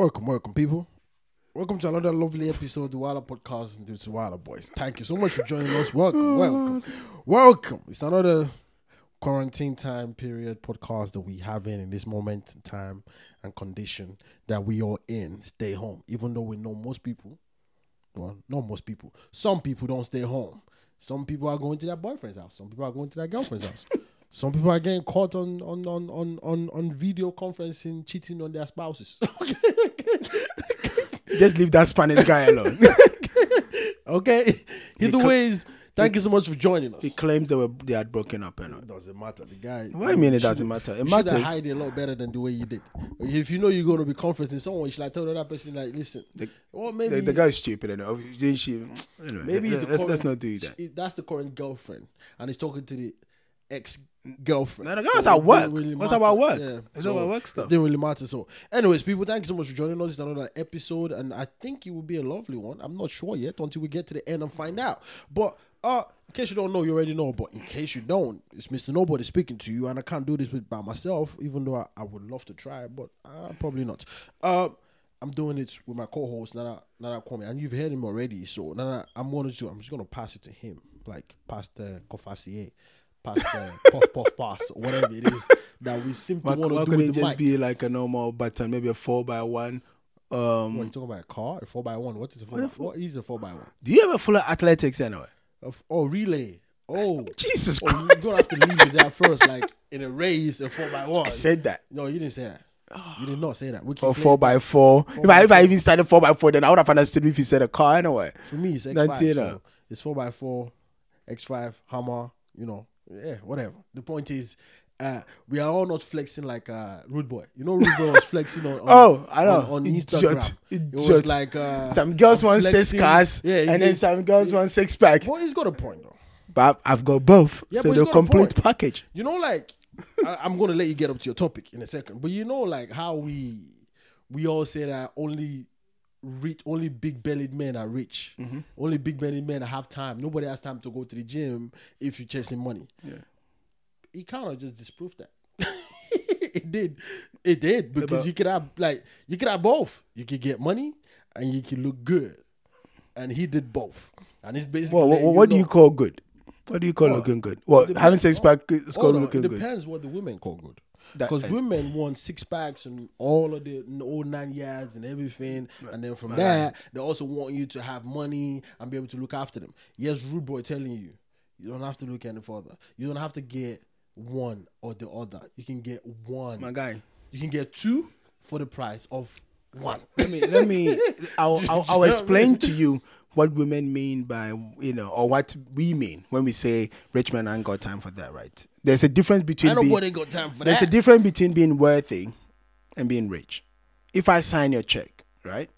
Welcome, welcome, people. Welcome to another lovely episode of the Wilder Podcast and the Wilder Boys. Thank you so much for joining us. Welcome, oh, welcome, welcome. It's another quarantine time period podcast that we have in in this moment in time and condition that we are in. Stay home, even though we know most people. Well, not most people. Some people don't stay home. Some people are going to their boyfriend's house. Some people are going to their girlfriend's house. Some people are getting caught on on on on on, on video conferencing, cheating on their spouses. Just leave that Spanish guy alone. okay. Either cl- ways, thank you so much for joining us. he claims they were they had broken up and all. It doesn't matter. The guy. What do you mean it doesn't matter? It you should have matters. hide it a lot better than the way you did. If you know you're going to be confronting someone, you should like tell the other person like, listen, The- well maybe The, the guy's stupid and all. Didn't she? Anyway, maybe he's the let's, current, let's not do that. she- That's the current girlfriend, and he's talking to the ex girlfriend. No, the guy's at work. What's about work? Yeah. It's about work stuff. Didn't really matter. So, anyways, people, thank you so much for joining us. It's another episode, and I think it will be a lovely one. I'm not sure yet until we get to the end and find out. But uh, in case you don't know, you already know. But in case you don't, it's Mr. Nobody speaking to you, and I can't do this with by myself, even though I, I would love to try, but uh, probably not. Uh, I'm doing it with my co-host Nana Nana Kwame, and you've heard him already. So Nana, I'm gonna do. I'm just gonna pass it to him, like pass the Courvoisier, pass the puff puff pass, whatever it is that we simply Why, want to do just mic. be like a normal button, maybe a four by one? Um, What you talking about? A car? A four by one? What is a four? By, what is a four by one? do you ever follow athletics anyway? Oh, relay. Oh, Jesus oh, you're gonna have to leave it there first. Like in a race, a four by one. I said that. no, you didn't say that. You did not say that. We Or four by four. If I if I even started four by four, then I would have understood if you said a car anyway. For me, it's X five. So uh. it's four by four, X five, Hammer. You know, yeah, whatever. The point is, uh, we are all not flexing like uh, Rude Boy. You know, Rude Boy was flexing on. on Oh, I know. on, on Idiot. Instagram. It was like uh, Some girls I'm want six cars, Yeah, and then some girls want six pack. But he's got a point though. But I've got both, Yeah, so the he's got a complete package. You know, like I, I'm gonna let you get up to your topic in a second, but you know, like how we we all say that only rich, only big bellied men are rich. Mm-hmm. Only big bellied men have time. Nobody has time to go to the gym if you're chasing money. Yeah. He kind of just disproved that. it did, it did because you could have like you could have both. You could get money and you could look good, and he did both. And it's basically Well, what, letting what do know- you call good? What do you call Well, looking good? Well, having sex pack is called on, looking it good. depends what the women call good. Because women want six packs and all of the old nine yards and everything, and then from my that they also want you to have money and be able to look after them. Yes, rude boy telling you, you don't have to look any further. You don't have to get one or the other. You can get one. My guy, You can get two for the price of one. let me let me. I'll, I'll, I'll explain to you what women mean by you know, or what we mean when we say rich men ain't got time for that. Right? There's a difference between. I being- got time for there's that. a difference between being worthy and being rich. If I sign your check, right?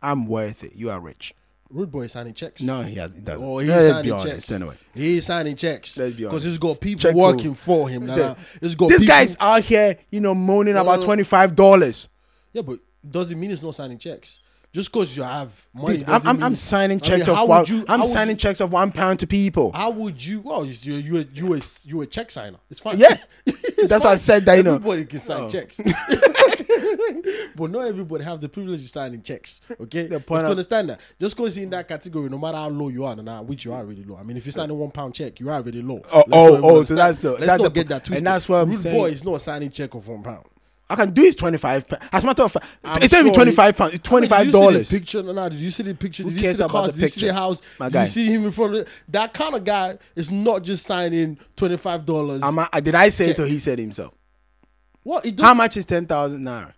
I'm worthy. You are rich. rude boy is signing checks. No, he, has, he doesn't. Oh, he's Let's signing be honest. checks. Anyway, He's signing checks. Let's be Because he's got people Check working for him. Now. He's this people- guy's out here, you know, moaning about no, no. twenty five dollars. Yeah, but doesn't mean he's not signing checks. Just because you have money, Dude, I'm, I'm, mean- I'm signing I mean, checks of one. you- I'm signing you- checks of one pound to people. How would you? Well, you you a you a you a check signer. It's fine. Yeah. It's That's why I said that, you know. everybody can sign Oh. checks, but not everybody have the privilege of signing checks. Okay, The point to understand that. Just because in that category, no matter how low you are, and now which you are really low. I mean, if you're signing one pound check, you are really low. Oh, Let's oh, oh, so that's the- Let's that's not the get that and that's what I'm Rude saying. boy is not signing check of one pound. I can do his twenty five. As a matter of fact, I'm it's not even sure twenty pounds. It's twenty five did you see dollars. the Picture? No, no. Did you see the picture? Who Did you cares see the the Did you see the picture? house? My Did guy. you see him in front of the, that kind of guy? Is not just signing twenty five dollars. Did I say Check. it or he said himself? What? How much is ten thousand naira?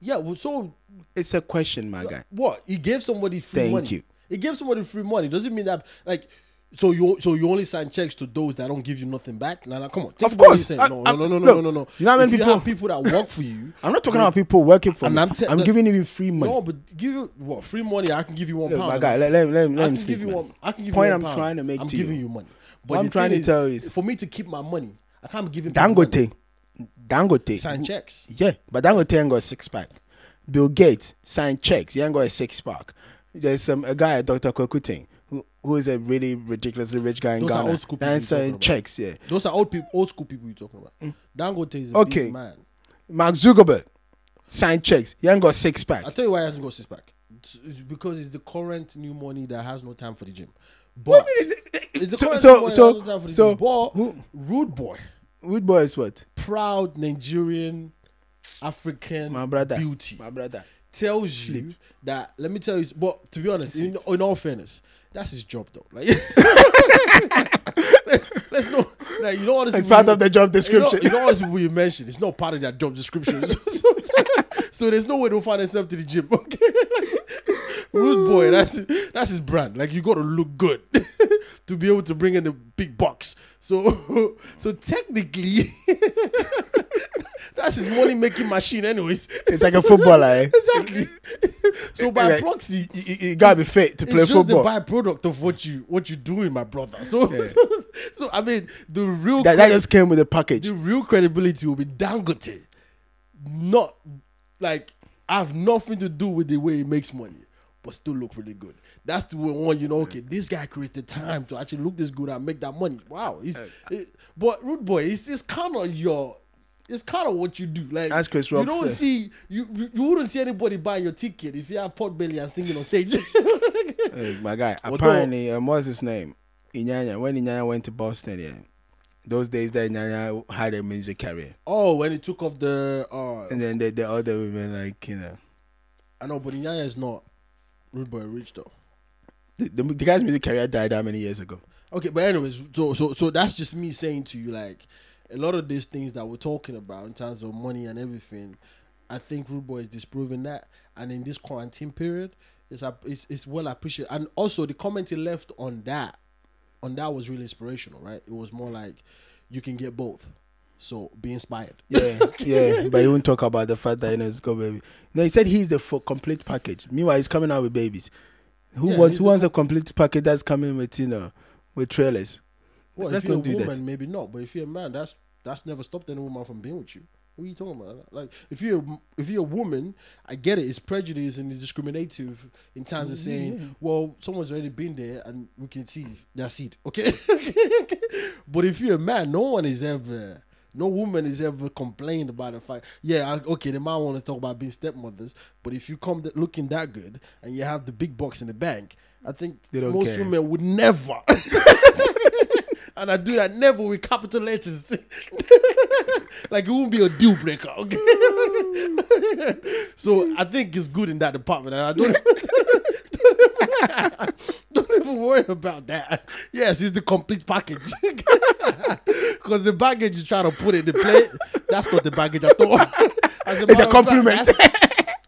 Yeah. Well, so It's a question, my guy. what? He gave somebody free Thank money. you. He gave somebody free money. Doesn't mean that like. So you so you only sign checks to those that don't give you nothing back? Nah, nah, come on. Think Of course. I- No, I- no, no, no, look, no, no, no. you know how many people- you have people that work for you. I'm not talking about people working for And me. I'm I'm, the- giving you free money. No, but give you what free money? I can give you one Look, pound. my guy, let, let, let, let I him can speak, give you one. I can give Point you I'm one pound. trying to make you. I'm to giving you. you money. What I'm trying to tell is- for me to keep my money, I can't give money. Dangote. Dangote. sign checks. Yeah, but Dangote ain't got a six pack. Bill Gates signed checks. He ain't got a six pack. There's some a guy, Dr. Kokuting, who, who is a really ridiculously rich guy in Those are Ghana. old school people and about. checks, yeah. Those are old people, old school people you're talking about. Mm. Dangote is a Okay. big man. Mark Zuckerberg sign checks. He ain't got six pack. I tell you why he hasn't got six pack. It's because it's the current new money that has no time for the gym. But it's the So- current so- new money that so- has no time for the so gym. But who- rude boy, Rude boy is what? proud Nigerian African My brother. beauty My brother. tells you that. Let me tell you. But to be honest, in, in all fairness, that's his job though. Like, let's not. Like, you know what? It's part of the job description. You know, you know what you mentioned? It's not part of their job description. so, so there's no way they'll find themselves to the gym. Okay, rude boy. That's that's his brand. Like you got to look good to be able to bring in the big bucks. So so technically, that's his money making machine. Anyways, It's like a footballer. Eh? exactly. So by Like, proxy, You, you- gotta be fit to play football. it's just football. the byproduct of what you what you doing, my brother. So, so, so, I mean, the real That, that just came with the package. the real credibility will be Dangote. Not like I have nothing to do with the way he makes money, but still look really good. That's the one you know. Okay, this guy created time to actually look this good and make that money. Wow, he's it- but rude boy, it's, it's kind of your. It's kind of what you do. Like As Chris Rock you don't said. see you, you wouldn't see anybody buying your ticket if you have pot belly and singing on stage. Hey, my guy. Apparently, um, what's his name? Iyanya. When Iyanya went to Boston, yeah, those days that Iyanya had a music career, oh, when he took off the uh, and then the, the other women, like you know, I know, but Iyanya is not rude boy rich though. the, the, the guy's music career died how many years ago? Okay, but anyways, so so so that's just me saying to you like a lot of these things that we're talking about in terms of money and everything. I think Rude Boy is disproving that, and in this quarantine period, it's it's, it's well appreciated. And also the comment he left on that, on that was really inspirational, right? It was more like you can get both, so be inspired. Yeah, yeah, but he won't talk about the fact that you know it's got baby. No, he said he's the complete package. Meanwhile, he's coming out with babies. Who Yeah, wants who wants a complete package that's coming with you know with trailers? Well, Let's if you're not a do woman, that. maybe not. But if you're a man, that's that's never stopped any woman from being with you. What are you talking about? Like, if you're if you're a woman, I get it. It's prejudice and it's discriminative in terms of saying, well, someone's already been there and we can see their seed. Okay, but if you're a man, no one is ever. No woman is ever complained about the fact. Yeah, I- okay, they might want to talk about being stepmothers, but if you come th- looking that good and you have the big box in the bank, I think most care. women would never and I do that never with capital letters. like it won't be a deal breaker. Okay. so I think it's good in that department, and I don't. Even worry about that. Yes, it's the complete package. Because the baggage you try to put in the plate, that's not the baggage at all. As It's a of fact, compliment. that's,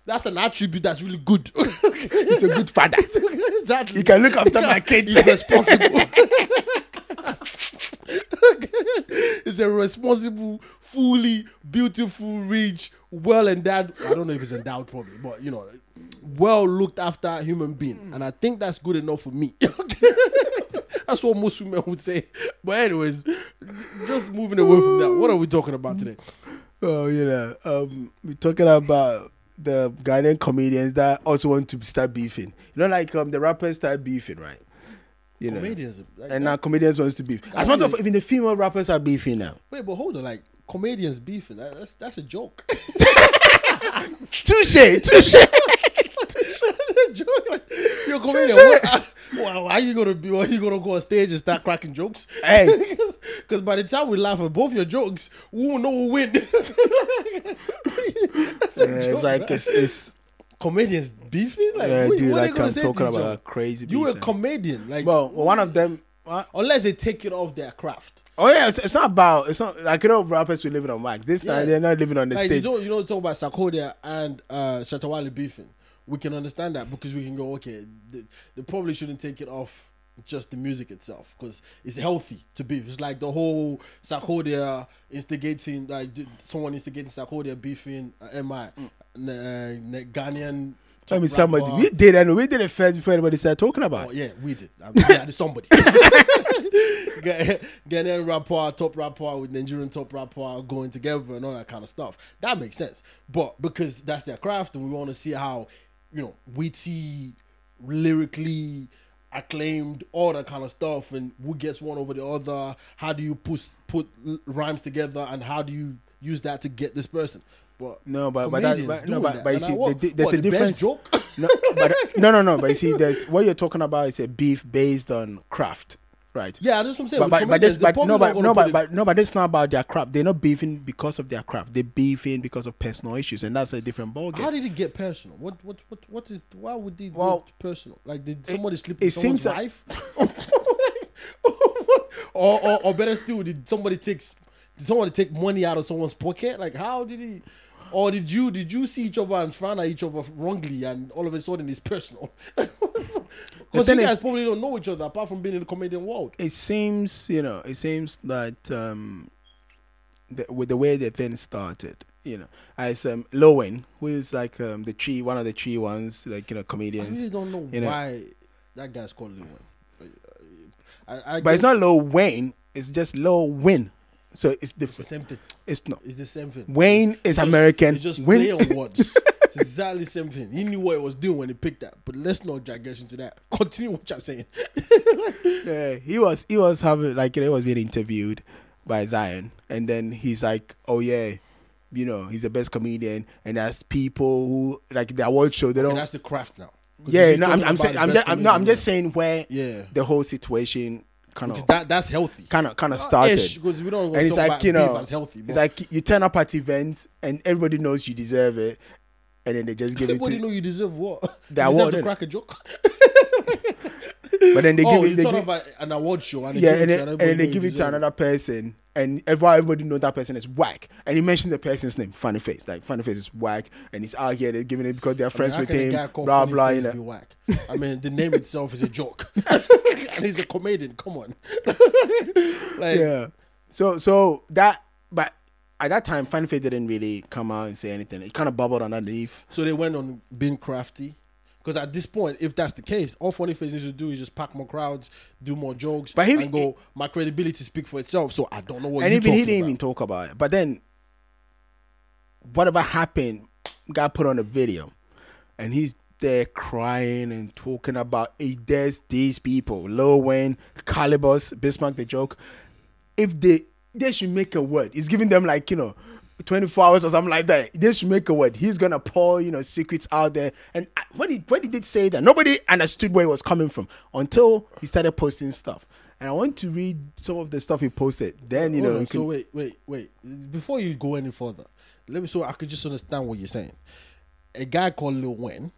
that's an attribute that's really good. He's a good father. exactly. He can look after my kids. He's responsible. He's a responsible, fully beautiful, rich, well endowed. I don't know if he's endowed probably, but you know, well looked after human being. And I think that's good enough for me. that's what most women would say. But anyways, just moving away from that. What are we talking about today? Oh, you know, um, we're talking about the Ghanaian comedians that also want to start beefing. You know, like um, the rappers start beefing, right? You know, Comedians. Like, and now comedians wants to beef. As much of even the female rappers are beefing now. wait, but hold on, like comedians beefing. that- That's that's a joke. Touche, touche. A joke. Like, you're a comedian. What, well, how you gonna be? Are you gonna go on stage and start cracking jokes? Hey. because by the time we laugh at both your jokes, we won't know who win. That's a Yeah, joke, it's like right? it's, it's comedians beefing. Like, yeah, what- dude. what Like I'm talking about crazy. You a comedian, like well, one of them. uh, unless they take it off their craft. oh yeah, it's, it's not about. It's not like you know rappers we living on wax. This Yeah. time they're not living on the Like you stage. don't you don't talk about Sarkodie and uh Shatta Wale beefing. We can understand that because we can go, okay, they, they probably shouldn't take it off just the music itself because it's healthy to beef. It's like the whole Sarkodie instigating, like someone instigating Sarkodie beefing uh, MI, uh, Ghanaian. Mm. Tell me somebody. rapper. We did and we did it first before anybody started talking about. Oh, yeah, we did. I mean, yeah, somebody. Gha- Ghanaian rapper, top rapper with Nigerian top rapper going together and all that kind of stuff. That makes sense. But because that's their craft and we want to see how, you know, witty, lyrically acclaimed, all that kind of stuff, and who gets one over the other. How do you put put rhymes together, and how do you use that to get this person? But No, but but, that, but no, but, that. but you see, the- there's what, a the difference. joke. No, but no, no, no. But you see, there's what you're talking about is a beef based on craft, right? yeah, that's what I'm saying. But, but, but this, but no, not but no, but, but no, but it's not about their craft. They're not beefing because of their craft. They're beefing because of personal issues, and that's a different ballgame. How did it get personal? What what what what is why would they Well, get personal? Like did somebody sleep with it someone's seems wife? or, or or better still, did somebody take did somebody take money out of someone's pocket? Like how did he? Or did you did you see each other and frown at each other wrongly, and all of a sudden it's personal? Because you is- guys probably don't know each other apart from being in the comedian world. it seems you know it seems that um the, with the way the thing started you know as um Lowen who is like um the tree one of the tree ones like you know comedians. I really don't know you know. why that guy's called Lil Wayne. I, I but it's not Lil Wayne it's just Lil Win so it's the different same thing. it's not It's the same thing. Wayne is It's just- American It's just Win play on words. it's exactly the same thing. He knew what he was doing when he picked that. But let's not digress into that. Continue what you're saying. yeah, he was he was having like you know, he was being interviewed by Zion, and then he's like, "Oh yeah, you know, he's the best comedian," and there's people who like the award show they And don't. that's the craft now. yeah, no, I'm, I'm saying I'm just I'm, no, I'm just saying where Yeah. the whole situation kind of that that's healthy. kind of kind of started. Ish, because we don't and it's talk like about you know, as healthy. it's like you turn up at events and everybody knows you deserve it, and then they just give it everybody know you deserve what? The you award, deserve to crack a joke. But then they oh, give it. They give, an award show and they yeah, and it and then they give it to another person, and everybody, everybody knows that person is whack. And he mentions the person's name, Funny Face. Like Funny Face is whack, and he's out here. They're giving it because they're I mean, friends with him. Blah blah. You be know. whack? I mean, the name itself is a joke, and he's a comedian. Come on, like Yeah. So so that, but at that time, Funny Face didn't really come out and say anything. It kind of bubbled underneath. So they went on being crafty. Because at this point, if that's the case, all Funny Face needs to do is just pack more crowds, do more jokes, But he- and go. my credibility speak for itself. So I don't know what. and even he didn't about. even talk about it. But then, whatever happened, got put on a video, and he's there crying and talking about hey, there's these people, Lil Wayne, Kalybos, Bismark the joke. If they they should make a word, he's giving them like you know. 24 hours or something like that. They should make a word. He's gonna pour, you know, secrets out there. And when he when he did say that, nobody understood where he was coming from until he started posting stuff. And I want to read some of the stuff he posted. Then you Hold know, on, can, so wait, wait, wait. Before you go any further, let me so I could just understand what you're saying. A guy called Lil Wayne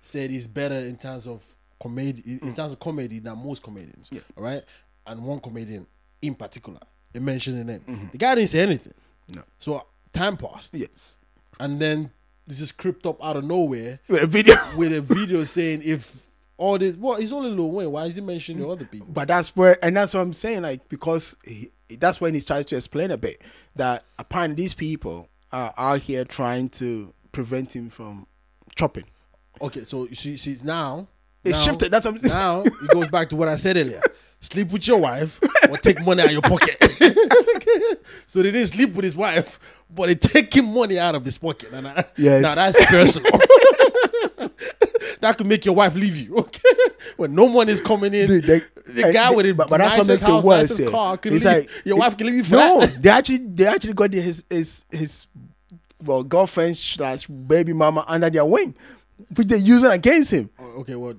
said he's better in terms of comedy, in mm. terms of comedy than most comedians. Yeah. All right, and one comedian in particular, he mentioned the name. Mm-hmm. The guy didn't say anything. No. So time passed, Yes. and then it just crept up out of nowhere With a video. with a video saying if all this, well, he's only Lil Wayne. Why is he mentioning other people? But that's where, and that's what I'm saying, like, because he, that's when he tries to explain a bit that apparently these people are out here trying to prevent him from chopping. Okay, so you see, see now It's now- shifted. That's what I'm saying. Now it goes back to what I said earlier. Sleep with your wife or take money out of your pocket. so they didn't sleep with his wife, but they taking money out of his pocket. And I, Yes. Now that's personal. that could make your wife leave you. Okay. When no money is coming in, Dude, they- the guy with it, but, but that's what makes it house, worse. yeah. car can It's leave. like your wife can leave you for no, that. they actually they actually got his his his well girlfriend slash baby mama under their wing, which they're using against him, oh, Okay, well,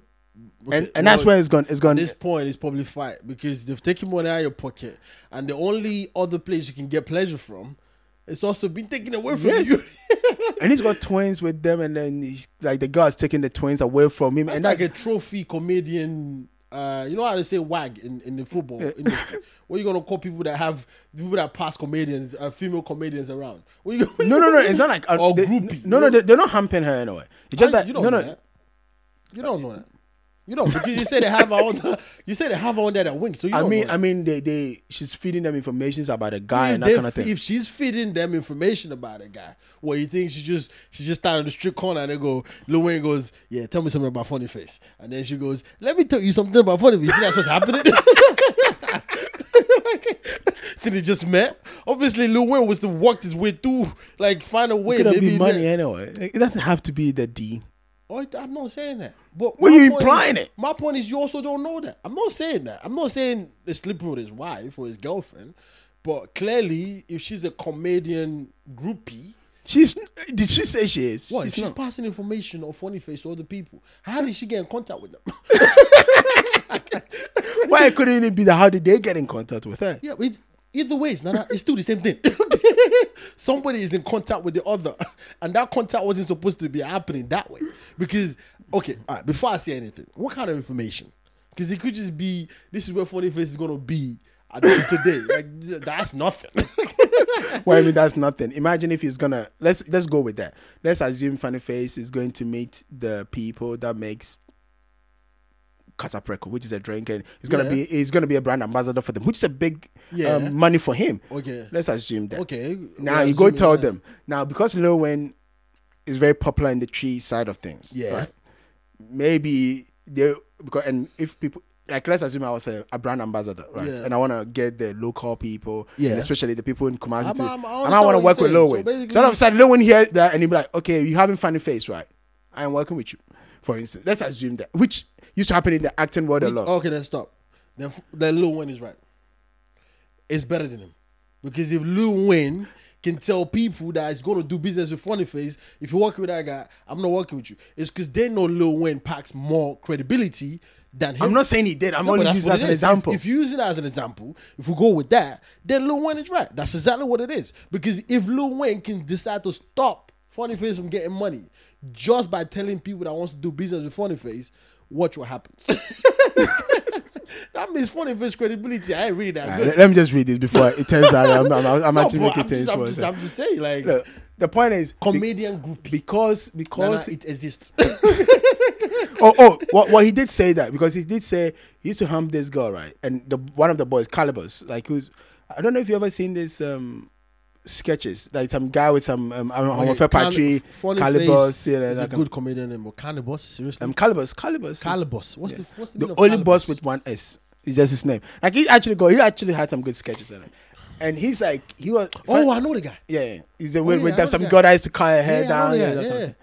okay, and that's where it's gone. It's gone. At this point, it's probably fine because they've taken money out of your pocket, and the only other place you can get pleasure from, it's also been taken away from Yes. you. and he's got twins with them, and then he's, like the guy's taking the twins away from him, That's and like that's a trophy comedian. Uh, you know how they say wag in, in the football industry. What you gonna call people that have people that pass comedians, uh, female comedians around? What you gonna, no, no, no. It's not like a, Or they- groupie. No, no, they, they're not humping her anyway. It's just How- that you don't no, know no. that. You don't know that. You don't because you say they have her on. You say they have her on there that wing. So you I mean, know. I mean, they, they, she's feeding them information about a guy if, and that kind of thing. if she's feeding them information about a guy, what you think she just she just started the street corner and they go, Lil Wayne goes, Yeah, tell me something about funny face. And then she goes, Let me tell you something about funny face. You that's what's happening? Did they just met? Obviously, Lil Wayne was to walk his way through, like find a way. It could maybe be money anyway. It doesn't have to be the D. Oh, I'm not saying that. But Well, my you implying is- it. My point is, you also don't know that. I'm not saying that. I'm not saying they're sleeping with his wife or his girlfriend. But clearly, if she's a comedian groupie, She's did she say she is? what? She's She's, passing information of funny face to other people. How did she get in contact with them? Why couldn't it be that? How did they get in contact with her? yeah, it, either way, it's, not, it's still the same thing. Somebody is in contact with the other, and that contact wasn't supposed to be happening that way. Because, okay, before I say anything, what kind of information? Because it could just be this is where funny face is gonna be today. Like that's nothing. Well, I mean that's nothing. Imagine if he's gonna let's let's go with that. Let's assume Funny Face is going to meet the people that makes Kasapreko, which is a drink, and he's gonna Yeah. be he's gonna be a brand ambassador for them, which is a big Yeah. um, money for him. Okay. Let's assume that. Okay. Now we're you go tell that. them. Now because Lil Wayne is very popular in the tree side of things. Yeah. right? Maybe they because and if people like let's assume I was a, a brand ambassador, right? Yeah. And I want to get the local people, Yeah. especially the people in Kumasi, I'm- I'm- I and I want to work with Lil. Wayne. So all of a sudden, Lil Wayne hear that and he be like, "Okay, you having funny face, right? I am working with you." For instance, let's assume that, which used to happen in the acting world a lot. Okay, then stop. Then then Lil Wayne is right. It's better than him because if Lil Wayne can tell people that he's gonna do business with Funny Face, if you're working with that guy, I'm not working with you. It's because they know Lil Wayne packs more credibility than him. I'm not saying he did. I'm No, only using it as an example. If, if you use it as an example, if we go with that, then Lil Wayne is right. That's exactly what it is. Because if Lil Wayne can decide to stop Funny Face from getting money just by telling people that wants to do business with Funny Face, watch what happens. that means Funny Face credibility. I really that good. let, me just read this before it turns out I'm, I'm, I'm No, actually making things I'm, just, I'm just saying, like, Look, the point is be- comedian group. because because Because it exists. oh oh what well, he did say that because he did say he used to hump this girl right and the one of the boys Kalybos like who's I don't know if you ever seen this um sketches like some guy with some um I don't know Okay, Homofe Funny Kalybos yeah, is a like, good comedian name, but Cannibus, seriously. um Kalybos Kalybos Kalybos. What's the what's the, the only boss with one S is just his name like he actually go he actually had some good sketches in it and he's like he was Oh, I know the guy. yeah, yeah. he's a, with, yeah, with them, some guy. girl that used to cut her hair Yeah, down yeah, the that guy, kind of yeah.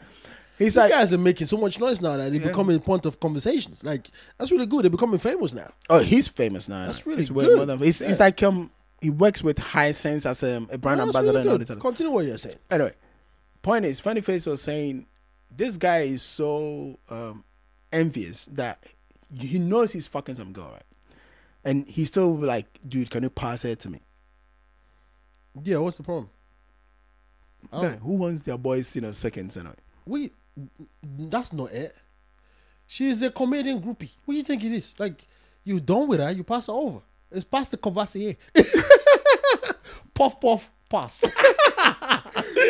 he's These like guys are making so much noise now that they're becoming a point of conversations. Like that's really good. They're becoming famous now. Oh, he's famous now. That's really way good. than- It's, it's like um, he works with Hisense as a, a brand Oh, ambassador really and all good. this. Other. Continue what you're saying. Anyway, point is, Funny Face was saying this guy is so um, envious that he knows he's fucking some girl, right? And he's still like, dude, can you pass her to me? Yeah, what's the problem? Guy, who wants their boys, know, seconds and all? We that's not it. She's a comedian groupie. What do you think it is? Like you done with her, you pass her over. It's past the Courvoisier. puff puff pass.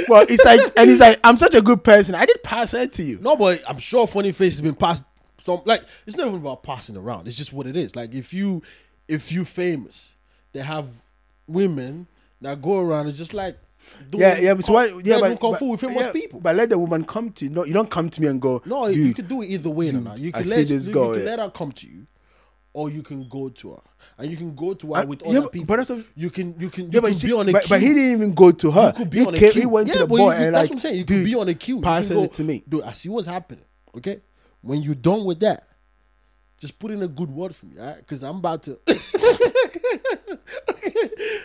Well, it's like, and he's like, I'm such a good person. I did pass her to you. No, but I'm sure Funny Face has been passed. Some like it's not even about passing around. It's just what it is. Like if you if you famous, they have women that go around and just like doing Yeah, yeah, but so what, yeah, but, kung fu with famous yeah, people. But let the woman come to you. No, you don't come to me and go. No, you could do it either way. Nana. You I can see this you, girl, can yeah. let her come to you, or you can go to her, and you can go to her Uh, with yeah, other people. but that's what- you can you can you Yeah, can she, be on a but, queue. but he didn't even go to her. You could be he on a queue. He went yeah, to the boy and that's like, what I'm saying. You dude, could be on a queue. Pass it go, to me. Dude, I see what's happening. Okay, when you're done with that, just put in a good word for me, right? Because I'm about to.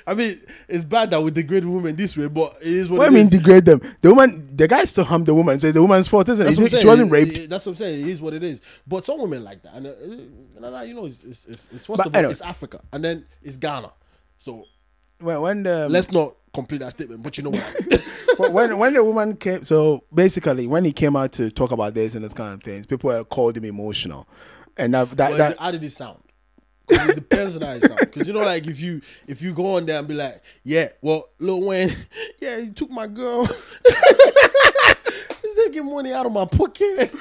I mean, it's bad that we degrade women this way, but it is what What I it mean, is. degrade them. The woman, the guy still harmed the woman, so it's the woman's fault, isn't it? That's He what I'm didn't- saying. She wasn't raped. it- that's what I'm saying. It is what it is. But some women like that, and uh, uh, you know, it's it's, it's, it's first But of all, it's Africa, and then it's Ghana. So When, when the let's not complete that statement. But you know what? I mean. when when the woman came, so basically when he came out to talk about this and this kind of things, people called him emotional, and that that, that how did it sound? it depends on how it sounds. Because you know, like if you if you go on there and be like, yeah, well, Lil Wayne, yeah, he took my girl. He's taking money out of my pocket.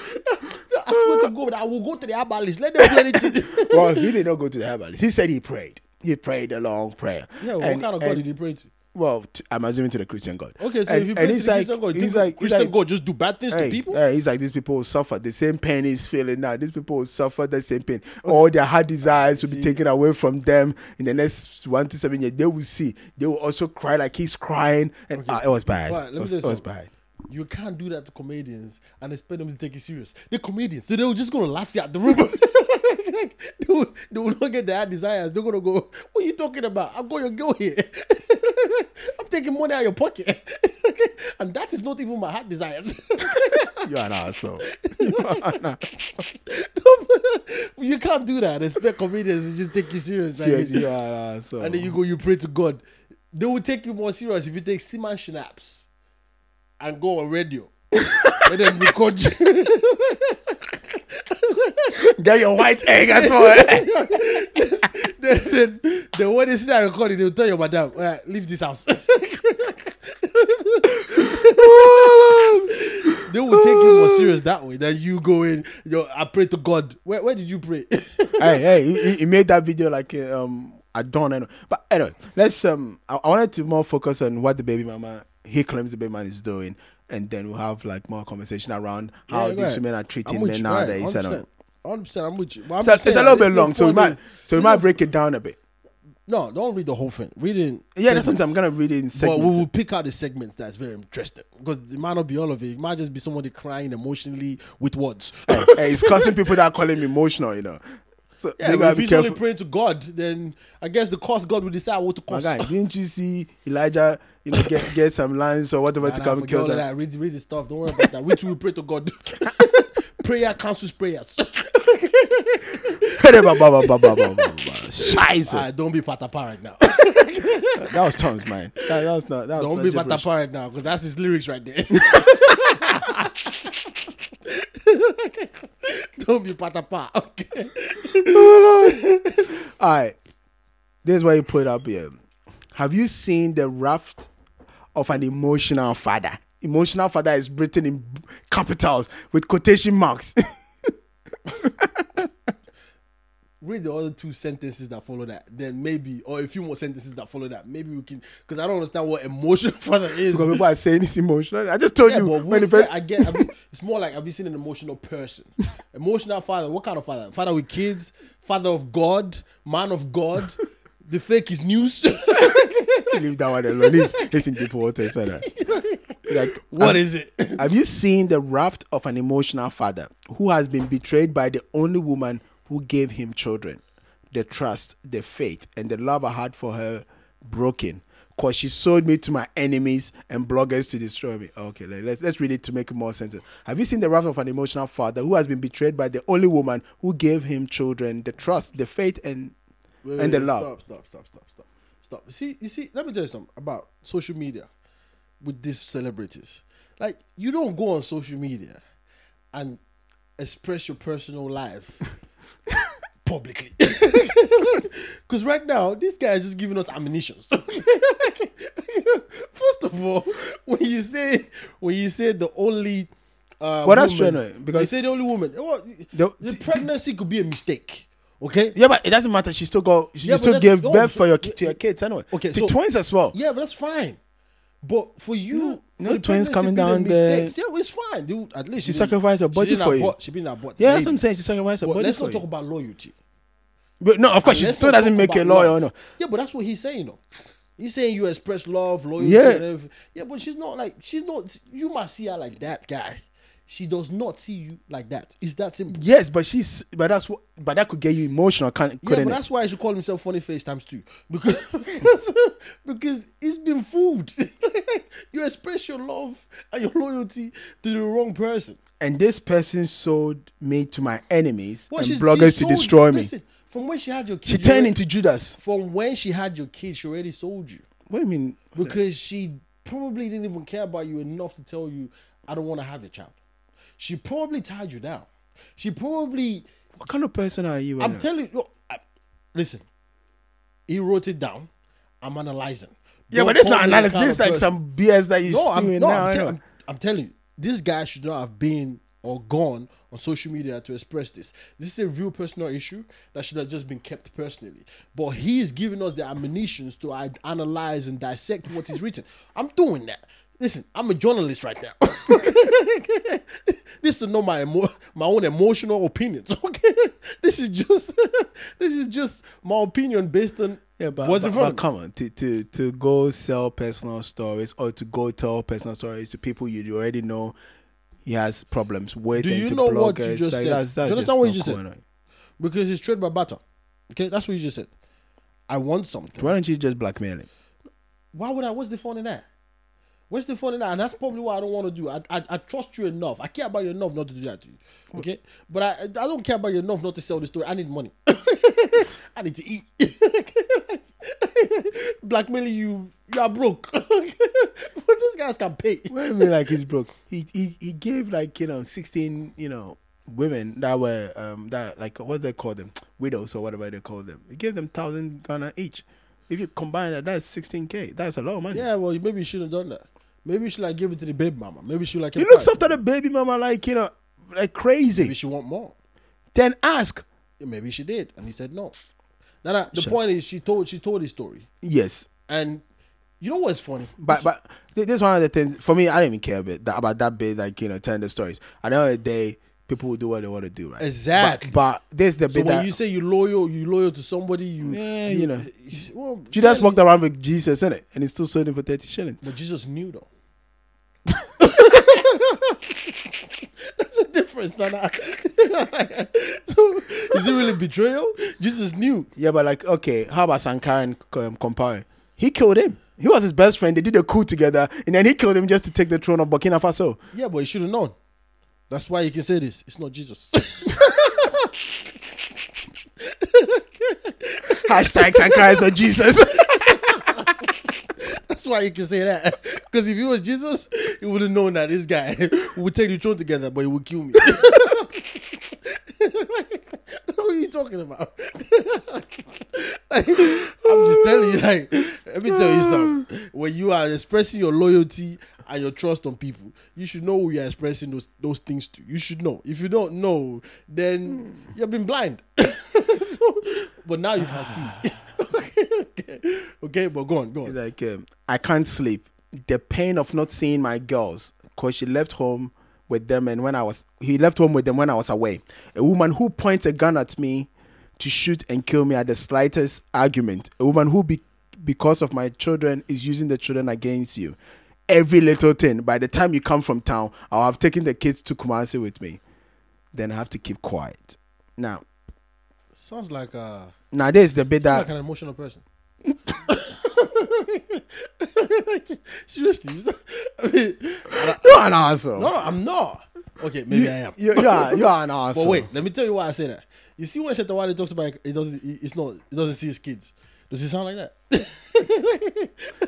I swear to God, I will go to the herbalist. Let them do anything. well, he did not go to the herbalist. He said he prayed. He prayed a long prayer. yeah, what And- kind of God did he pray to? Well, t- I'm assuming to the Christian God. Okay, so and, if you pray to he's the like, Christian God, he's like, he's Christian like, God just do bad things Hey, to people? hey, he's like these people will suffer the same pain he's feeling now. These people will suffer the same pain. All their heart desires will be taken away from them in the next one to seven years. They will see. They will also cry like he's crying, and ah, it was bad. Right, let me it, was, you it was bad. You can't do that to comedians and expect them to take it serious. They're comedians, so they're just gonna laugh you at the room. they, will, they will not get their desires. They're gonna go, "What are you talking about? I'm going to go here. I'm taking money out of your pocket, and that is not even my heart desires." You're an asshole. You're an asshole. you can't do that. Expect comedians to just take you serious. like- Yes, you are an asshole. and then you go, you pray to God. They will take you more serious if you take Seaman Schnapps and go on radio. And then record. Get your white egg as well. then, then, then when they see that recording, they'll tell your madam, "All right, leave this house. they will take you more serious that way than you going, yo, I pray to God. Where, where did you pray? hey, hey, he, he made that video like uh, um I don't know. But anyway, let's um I, I wanted to more focus on what the baby mama he claims the baby man is doing, and then we'll have like more conversation around how Yeah, these right. women are treating men you, nowadays. right, and all. 100%. 100%, I'm with you. I'm So it's a little bit long, so we might so we might break it down a bit. No, don't read the whole thing. Read it. in Yeah, that's something I'm gonna read it in But we will pick out the segments that's very interesting because it might not be all of it. It might just be somebody crying emotionally with words. hey, hey, it's causing people that call him emotional, you know. So, Yeah, so you gotta if he's only praying to God, then I guess the cost God will decide what to My cost. guy, didn't you see Elijah, you know, get get some lines or whatever Nah, to nah, come forget kill them? that. Read, read the stuff. Don't worry about that. Which We pray to God. Prayer cancels prayers. Scheiße. Alright, don't be patapa right now. That was tongues, man. That, that was not. That was don't be patapa right now because that's his lyrics right there. don't be patapa. Okay. All right. This is what you put up here. Have you seen the raft of an emotional father? Emotional father is written in capitals with quotation marks. read the other two sentences that follow that, then maybe, or a few more sentences that follow that, maybe we can. Because I don't understand what emotional father is. because people are saying it's emotional. I just told Yeah, you but when first. I get. I mean, it's more like have you seen an emotional person? Emotional father. What kind of father? Father with kids. Father of God. Man of God. the fake is news. leave that one alone. He's, he's in deep water. So that. Like, what have, is it? have you seen the raft of an emotional father who has been betrayed by the only woman who gave him children? The trust, the faith, and the love I had for her broken. Cause she sold me to my enemies and bloggers to destroy me. Okay, let's let's read it to make more sense. Have you seen the wrath of an emotional father who has been betrayed by the only woman who gave him children, the trust, the faith, and Wait, and the wait, love? Stop, stop, stop, stop, stop, stop. See, you see, let me tell you something about social media with these celebrities. Like, you don't go on social media and express your personal life publicly. Because right now, this guy is just giving us ammunitions. First of all, when you say when you say the only uh, Well, that's woman, true, because- you say the only woman. Well, The- the pregnancy could be a mistake. Okay, Yeah, but it doesn't matter. She still go. She Yeah, still gave birth so- for your to your kids anyway. Okay, to so- twins as well. Yeah, but that's fine. But for you, no twins coming down there. Yeah, oh, it's fine. Dude, at least She didn't- sacrificed her body for you. She didn't abort. Yeah, that's what I'm saying. She sacrificed her But body let's not talk about loyalty. But no, of course, she still doesn't make a lawyer. No. Yeah, but that's what he's saying. though. He's saying you express love, loyalty. Yeah. yeah, but she's not like she's not. You must see her like that guy. She does not see you like that. It's that simple. Yes, but she's. But that's what. But that could get you emotional, can't, Yeah, but it? that's why I should call himself Funny Face times two because because, he's been fooled. you express your love and your loyalty to the wrong person. And this person sold me to my enemies Well, and bloggers to destroy me. listen, From when she had your kids, She you turned already- into Judas. From when she had your kids, she already sold you What do you mean? because she probably didn't even care about you enough to tell you, "I don't want to have a child." She probably tied you down. She probably. What kind of person are you? I'm Anna? telling you. I- Listen, he wrote it down. I'm analyzing. yeah, Don't but it's not analysis. This like person- some BS that you're no, I'm, no, now. I'm, you tell- know. I'm, I'm telling you, this guy should not have been or gone on social media to express this. This is a real personal issue that should have just been kept personally. But he is giving us the ammunitions to analyze and dissect what is written. I'm doing that. Listen, I'm a journalist right now. this is not my emo- my own emotional opinions. Okay, this is just this is just my opinion based on Yeah, but, What's but, but come on, to, to to go sell personal stories or to go tell personal stories to people you already know he has problems with Do you know bloggers, what you just like, said? that's, that's Do you understand what you just said? enough. because it's trade by barter. Okay, that's what you just said. I want something. Why don't you just blackmail him? Why would I? What's the fun in that? Fun in? And that's probably what I don't want to do. I, I I trust you enough. I care about you enough not to do that to you. Okay, but I I don't care about you enough not to sell the story. I need money. I need to eat. Blackmailing you, you are broke. but these guys can pay. What do you mean like he's broke? He he he gave like you know sixteen you know women that were um that like what they call them widows or whatever they call them. He gave them thousand Ghana each. If you combine that, that's sixteen k. That's a lot of money. Yeah, well, maybe you shouldn't have done that. Maybe you should like give it to the baby mama. Maybe she like He looks after the baby mama like you know like crazy. Maybe she want more. Then ask. Maybe she did, and he said no. Now, now, the point is, she told she told his story, Yes. and you know what's funny? But but th- this one of the things for me, I don't even care about that, about that bit, like you know, telling the stories. At the end of the day, people will do what they want to do, right? Exactly. But, but this the So bit when that you say you loyal, you loyal to somebody, you Yeah, you know. Well, Judas walked around with Jesus in it, and he still sold him for thirty shillings. but Jesus knew though. That's the difference, Nana. so is it really betrayal? Jesus knew. Yeah, but like, okay, how about Sankara and um? He killed him. He was his best friend. They did a coup together, and then he killed him just to take the throne of Burkina Faso. Yeah, but he should have known. That's why you can say this. It's not Jesus. Hashtag Sankara is not Jesus. That's why you can say that. Because if he was Jesus, he would have known that this guy would take the throne together, but he would kill me. what are you talking about? I'm just telling you, like, let me tell you something. When you are expressing your loyalty and your trust on people, you should know who you're expressing those those things to. You should know. If you don't know, then you've been blind. So- but now you can see. okay, okay, but go on, go on. like, um, I can't sleep. The pain of not seeing my girls, cause she left home with them, and when I was, he left home with them when I was away. A woman who points a gun at me to shoot and kill me at the slightest argument. A woman who, be, because of my children, is using the children against you. Every little thing. By the time you come from town, I'll have taken the kids to Kumasi with me. Then I have to keep quiet. Now, Sounds like uh now this is the bit that like an emotional person. Seriously, not, I mean, you're an asshole. no, no, I'm not. Okay, maybe I am. You, you are, you are an asshole. But wait, let me tell you why I say that. You see when Shatta Wale talks about it doesn't it's not it doesn't see his kids. Does he sound like that?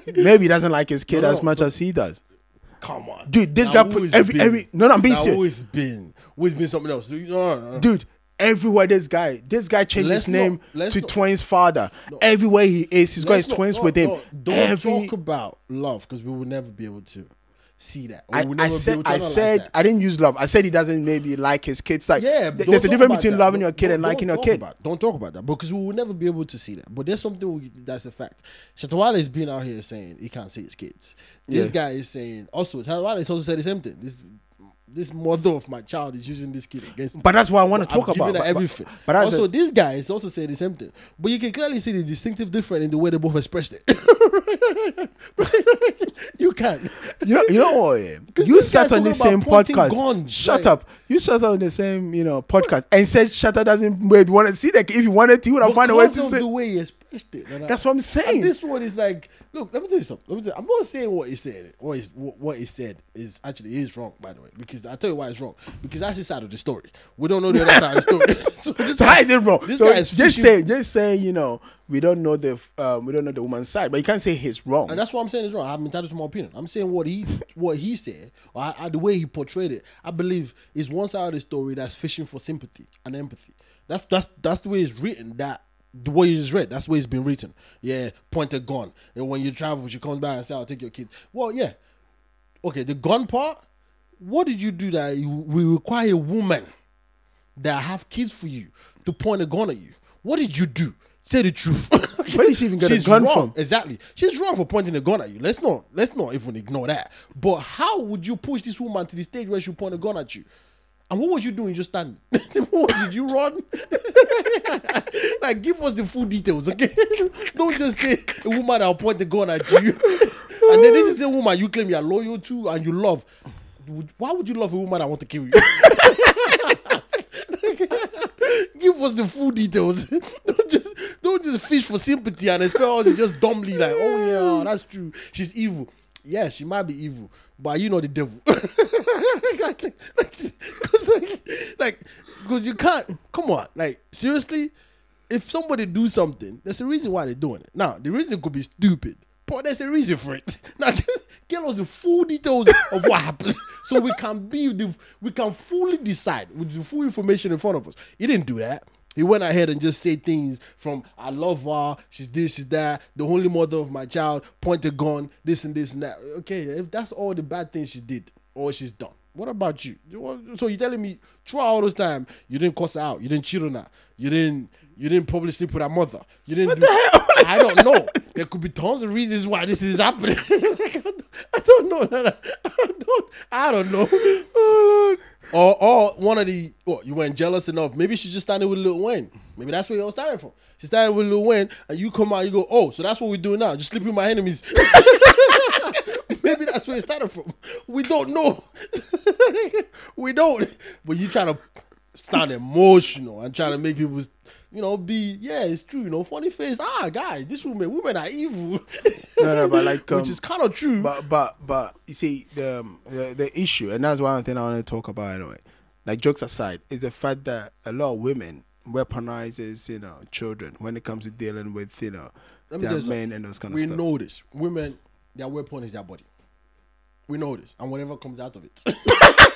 Maybe he doesn't like his kid No, no, as much as he does. Come on. Dude, this Now, guy put every been? every no, no, I'm being Now, serious. who is been? Who has been something else? Dude, everywhere this guy, this guy changed Let's his name not- to not- Twins' father. Everywhere he is, he's got his not- twins no, with him. no, don't Every, talk about love because we will never be able to see that. We I, I never be said, able to I said. I didn't use love. I said he doesn't maybe like his kids. Like, Yeah, there's a difference between that. loving Don't- your kid and liking your kid. About, don't talk about that because we will never be able to see that. But there's something we, that's a fact. Shatta Wale is being out here saying he can't see his kids. This Yeah. guy is saying also Shatta Wale is also said the same thing. This this mother of my child is using this kid against me. But that's what I want to talk about. But, everything. but, but also, the- this guy is also saying the same thing. But you can clearly see the distinctive difference in the way they both expressed it. you can. you know, you know what? Yeah? You sat on the same podcast. guns, Shut like- up. You sat on the same, you know, podcast and said Shatter doesn't maybe want to see that. If you wanted to, you would have found a way to say. the way he expressed it. I- That's what I'm saying. this one is like, look, let me tell you something. Tell you, I'm not saying what he said. What is what, what he said is actually is wrong, by the way. Because I tell you why it's wrong. Because that's his side of the story. We don't know the other side of the story. so So guy- how is it wrong? This so guy is just fishing- say, just say, you know, we don't know the, um, we don't know the woman's side, but you can't say he's wrong. And that's what I'm saying is wrong. I'm entitled to my opinion. I'm saying what he what he said, or I, I- the way he portrayed it. I believe is one side of the story that's fishing for sympathy and empathy. That's that's that's the way it's written. That the way it's read, that's the way it's been written. Yeah, point a gun, and when you travel, she comes back and say, "I'll take your kid." Well, yeah, okay. The gun part. What did you do that you, we require a woman that have kids for you to point a gun at you? What did you do? Say the truth. Where did she even get a She's gun wrong. from? Exactly. She's wrong for pointing a gun at you. Let's not let's not even ignore that. But how would you push this woman to the stage where she point a gun at you? And what was you doing? Just standing. what did you run? like, give us the full details, okay? Don't just say a woman that'll point the gun at you. and then this is a woman you claim you're loyal to and you love. Why would you love a woman that want to kill you? Give us the full details. don't just don't just fish for sympathy and expect us to just dumbly like, oh yeah, oh, that's true. She's evil. Yeah, she might be evil, but you know the devil. Like, like, because you can't. Come on, like seriously, if somebody do something, there's a reason why they're doing it. Now, the reason could be stupid, but there's a reason for it. Now, get us the full details of what happened, so we can be the we can fully decide with the full information in front of us. He didn't do that. He went ahead and just said things from "I love her," "She's this, she's that," "the only mother of my child," "point a gun," this and this and that. Okay, if that's all the bad things she did or she's done, what about you? So you're telling me throughout all this time you didn't cuss her out, you didn't cheat on her, you didn't you didn't publicly put with her mother, you didn't. do, I don't know. There could be tons of reasons why this is happening. I don't know. I don't. I don't know. Oh Lord. Or or one of the what you weren't jealous enough. Maybe she just started with Lil Win. Maybe that's where you all started from. She started with Lil Win, and you come out, you go, oh, so that's what we're doing now. Just sleep with my enemies. Maybe that's where it started from. We don't know. we don't. But you try to sound emotional and try to make people, you know, be yeah, it's true. You know, funny face. Ah, guys, this woman, women are evil. No, no, but like, um, which is kind of true. But but but you see the, um, the the issue, and that's one thing I want to talk about anyway. Like jokes aside, is the fact that a lot of women weaponizes you know children when it comes to dealing with you know Let their men and those kind of we stuff. know this. Women, their weapon is their body. We know this, and whatever comes out of it.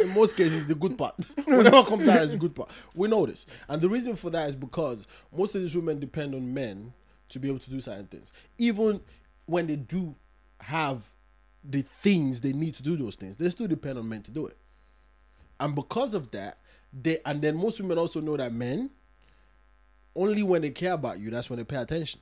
In most cases, the good part. Whatever comes out is the good part. We know this, and the reason for that is because most of these women depend on men to be able to do certain things. Even when they do have the things they need to do those things, they still depend on men to do it. And because of that, they and then most women also know that men only when they care about you, that's when they pay attention.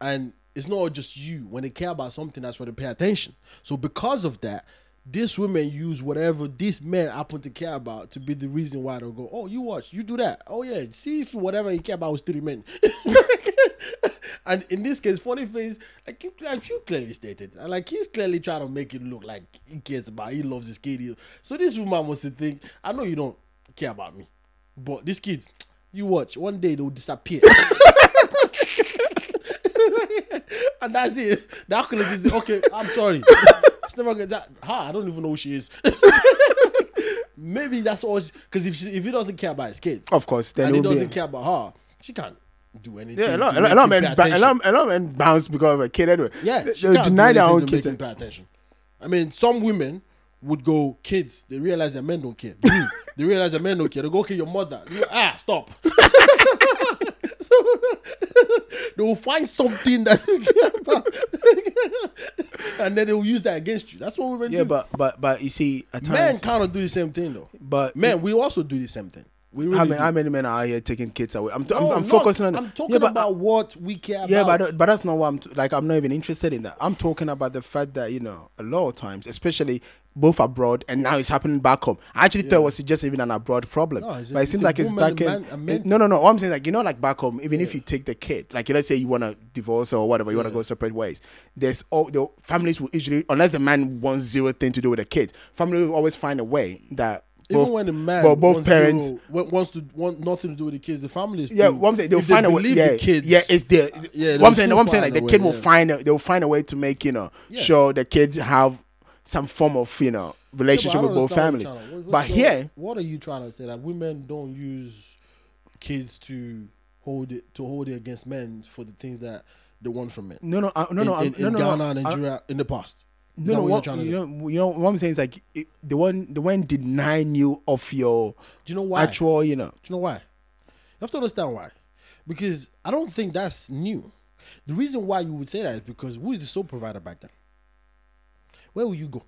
And it's not just you. When they care about something, that's when they pay attention. So because of that, these women use whatever these men happen to care about to be the reason why they'll go, Oh, you watch, you do that. Oh yeah, see if whatever you care about was three men. and in this case, funny face, like you like you clearly stated, and like he's clearly trying to make it look like he cares about he loves his kid. So this woman must think, I know you don't care about me. But these kids, you watch, one day they'll disappear. and that's it. The accolade is okay. I'm sorry. It's never gonna that. Her, I don't even know who she is. Maybe that's all. Because if she, if he doesn't care about his kids, Of course, then and he doesn't care about her, she can't do anything. Yeah, a lot, a lot, a lot of men, ba- a lot, a lot of men bounce because of a kid anyway. Yeah, they, she can't deny do their own kids. pay attention. I mean, some women would go, kids. They realize that men don't care. They realize that men don't care. They go, okay, your mother. Ah, stop. they will find something that you care about, and then they will use that against you. That's what women Yeah, do. Yeah, but but but you see, at times, men kind of do the same thing though. but Men, we also do the same thing. We really how many how many men are out here taking kids away? I'm I'm, I'm not- focusing on. I'm talking yeah, but, about what we care about. Yeah, about. but but that's not what I'm t- like. I'm not even interested in that. I'm talking about the fact that you know a lot of times, especially both abroad and now it's happening back home. I actually thought it was just even an abroad problem, No, a- but it seems like it's back in. no, no, no. What I'm saying, is like you know, like back home, even if you take the kid, like let's say you want to divorce or whatever, you want to go separate ways. There's all the families will usually, unless the man wants zero thing to do with the kids, family will always find a way that. Even both- when the man, but both wants parents, wants to want nothing to do with the kids, the family is yeah, what I'm saying, they'll if they find a way. Yeah, the kids, yeah, it's there. yeah, what I'm saying, what I'm saying, like the a kid way, will yeah. find, a, they'll find a way to make you know, Yeah. sure the kid have some form of you know relationship I don't with both families. what- But your- here, what are you trying to say that women don't use kids to hold it to hold it against men for the things that they want from men? no, no, uh, no, in, no, in, no, in no, Ghana no, and I- Nigeria in the past. Is No, no, what what, you're trying to you know, you know, what I'm saying is like it, the one, the one denying you of your Do you know why? actual, you know, Do you know why? You have to understand why. Because I don't think that's new. The reason why you would say that is because who is the sole provider back then? Where will you go?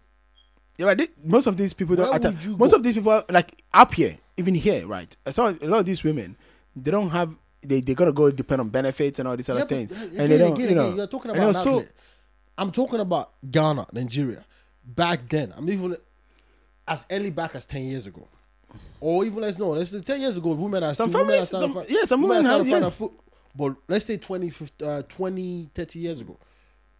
Yeah, but most of these people don't. Where you most go? of these people, are, like up here, even here, right? I saw a lot of these women. They don't have. They they gotta go depend on benefits and all these other Yeah, but things, again, and they don't. again, you know, again, you're talking about outlet. I'm talking about Ghana, Nigeria. Back then, I'm even as early back as ten years ago, or even let's know, let's say ten years ago, women are Some still, women are some- yeah, some women starting have- yeah. foot- but let's say 20, 50, uh, 20, 30 years ago,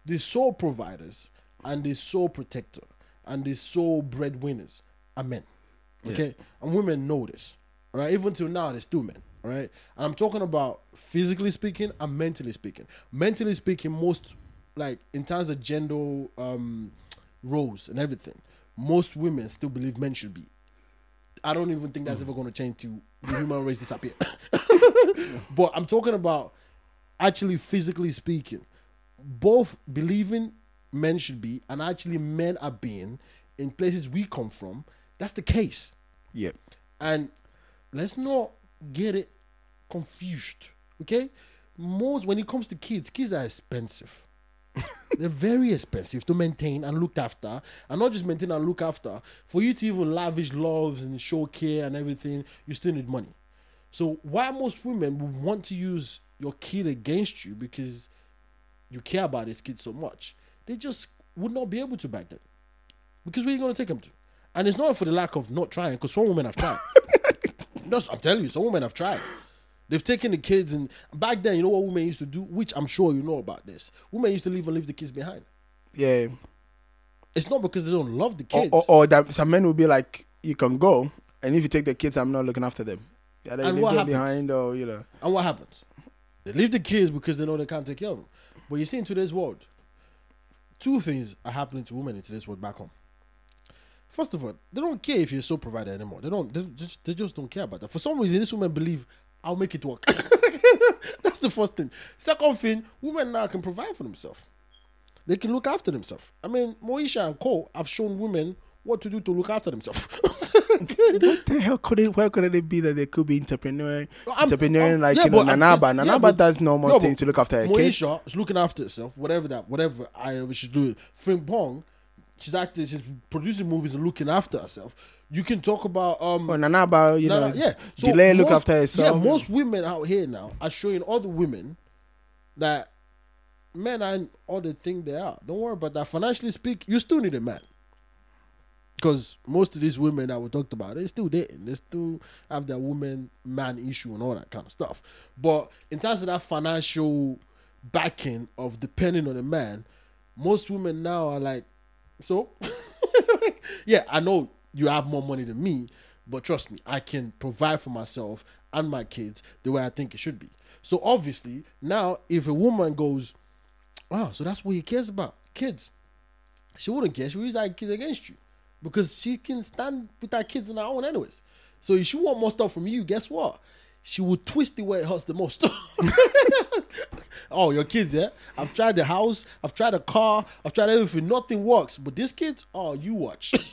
the sole providers and the sole protector and the sole breadwinners are men. Okay, and women know this, Right? Even till now, they're still men, Right? And I'm talking about physically speaking and mentally speaking. Mentally speaking, most like in terms of gender um, roles and everything, most women still believe men should be. I don't even think that's ever going to change to the human race disappear. but I'm talking about actually physically speaking, both believing men should be and actually men are being in places we come from. That's the case. Yeah. And let's not get it confused. Okay? Most when it comes to kids, kids are expensive. They're very expensive to maintain and look after. And not just maintain and look after. For you to even lavish loves and show care and everything, you still need money. So why most women would want to use your kid against you because you care about this kid so much, they just would not be able to back then. Because where are you going to take them to? And it's not for the lack of not trying, because some women have tried. That's, I'm telling you, some women have tried. They've taken the kids, and back then, you know what women used to do, which I'm sure you know about this. Women used to leave and leave the kids behind. Yeah. It's not because they don't love the Or, kids. or, or that some men will be like, you can go, and if you take the kids, I'm not looking after them. Yeah, they And leave them behind, or you know. And what happens? They leave the kids because they know they can't take care of them. But you see, in today's world, two things are happening to women in today's world back home. First of all, they don't care if you're a sole provider anymore. They don't. They just, they just don't care about that. For some reason, these women believe I'll make it work. That's the first thing. Second thing, women now can provide for themselves. They can look after themselves. I mean, Moesha and Co. have shown women what to do to look after themselves. What the hell could it? Where could it be that they could be entrepreneur, I'm- like yeah, you know Nanaba? just- yeah, Nanaba but- does normal No, things to look after kid. Moesha is looking after herself, whatever that, whatever I she's doing. Frimpong, she's acting, she's producing movies and looking after herself. You can talk about um, Or Nanaba, you no, know, yeah. yeah, delay look after herself. Yeah, most women out here now are showing other women that men aren't all the thing they are. Don't worry about that. Financially speak, you still need a man. Because most of these women that we talked about, they're still dating. They still have that woman man issue and all that kind of stuff. But in terms of that financial backing of depending on a man, most women now are like, so yeah, I know you have more money than me, but trust me, I can provide for myself and my kids the way I think it should be. So obviously, now if a woman goes, oh, so that's what he cares about, kids, she wouldn't care. She would use that kid against you because she can stand with her kids on her own, anyways. So if she want more stuff from you, guess what? She will twist it where it hurts the most. oh, your kids, yeah? I've tried the house, I've tried the car, I've tried everything. Nothing works. But these kids, oh, you watch.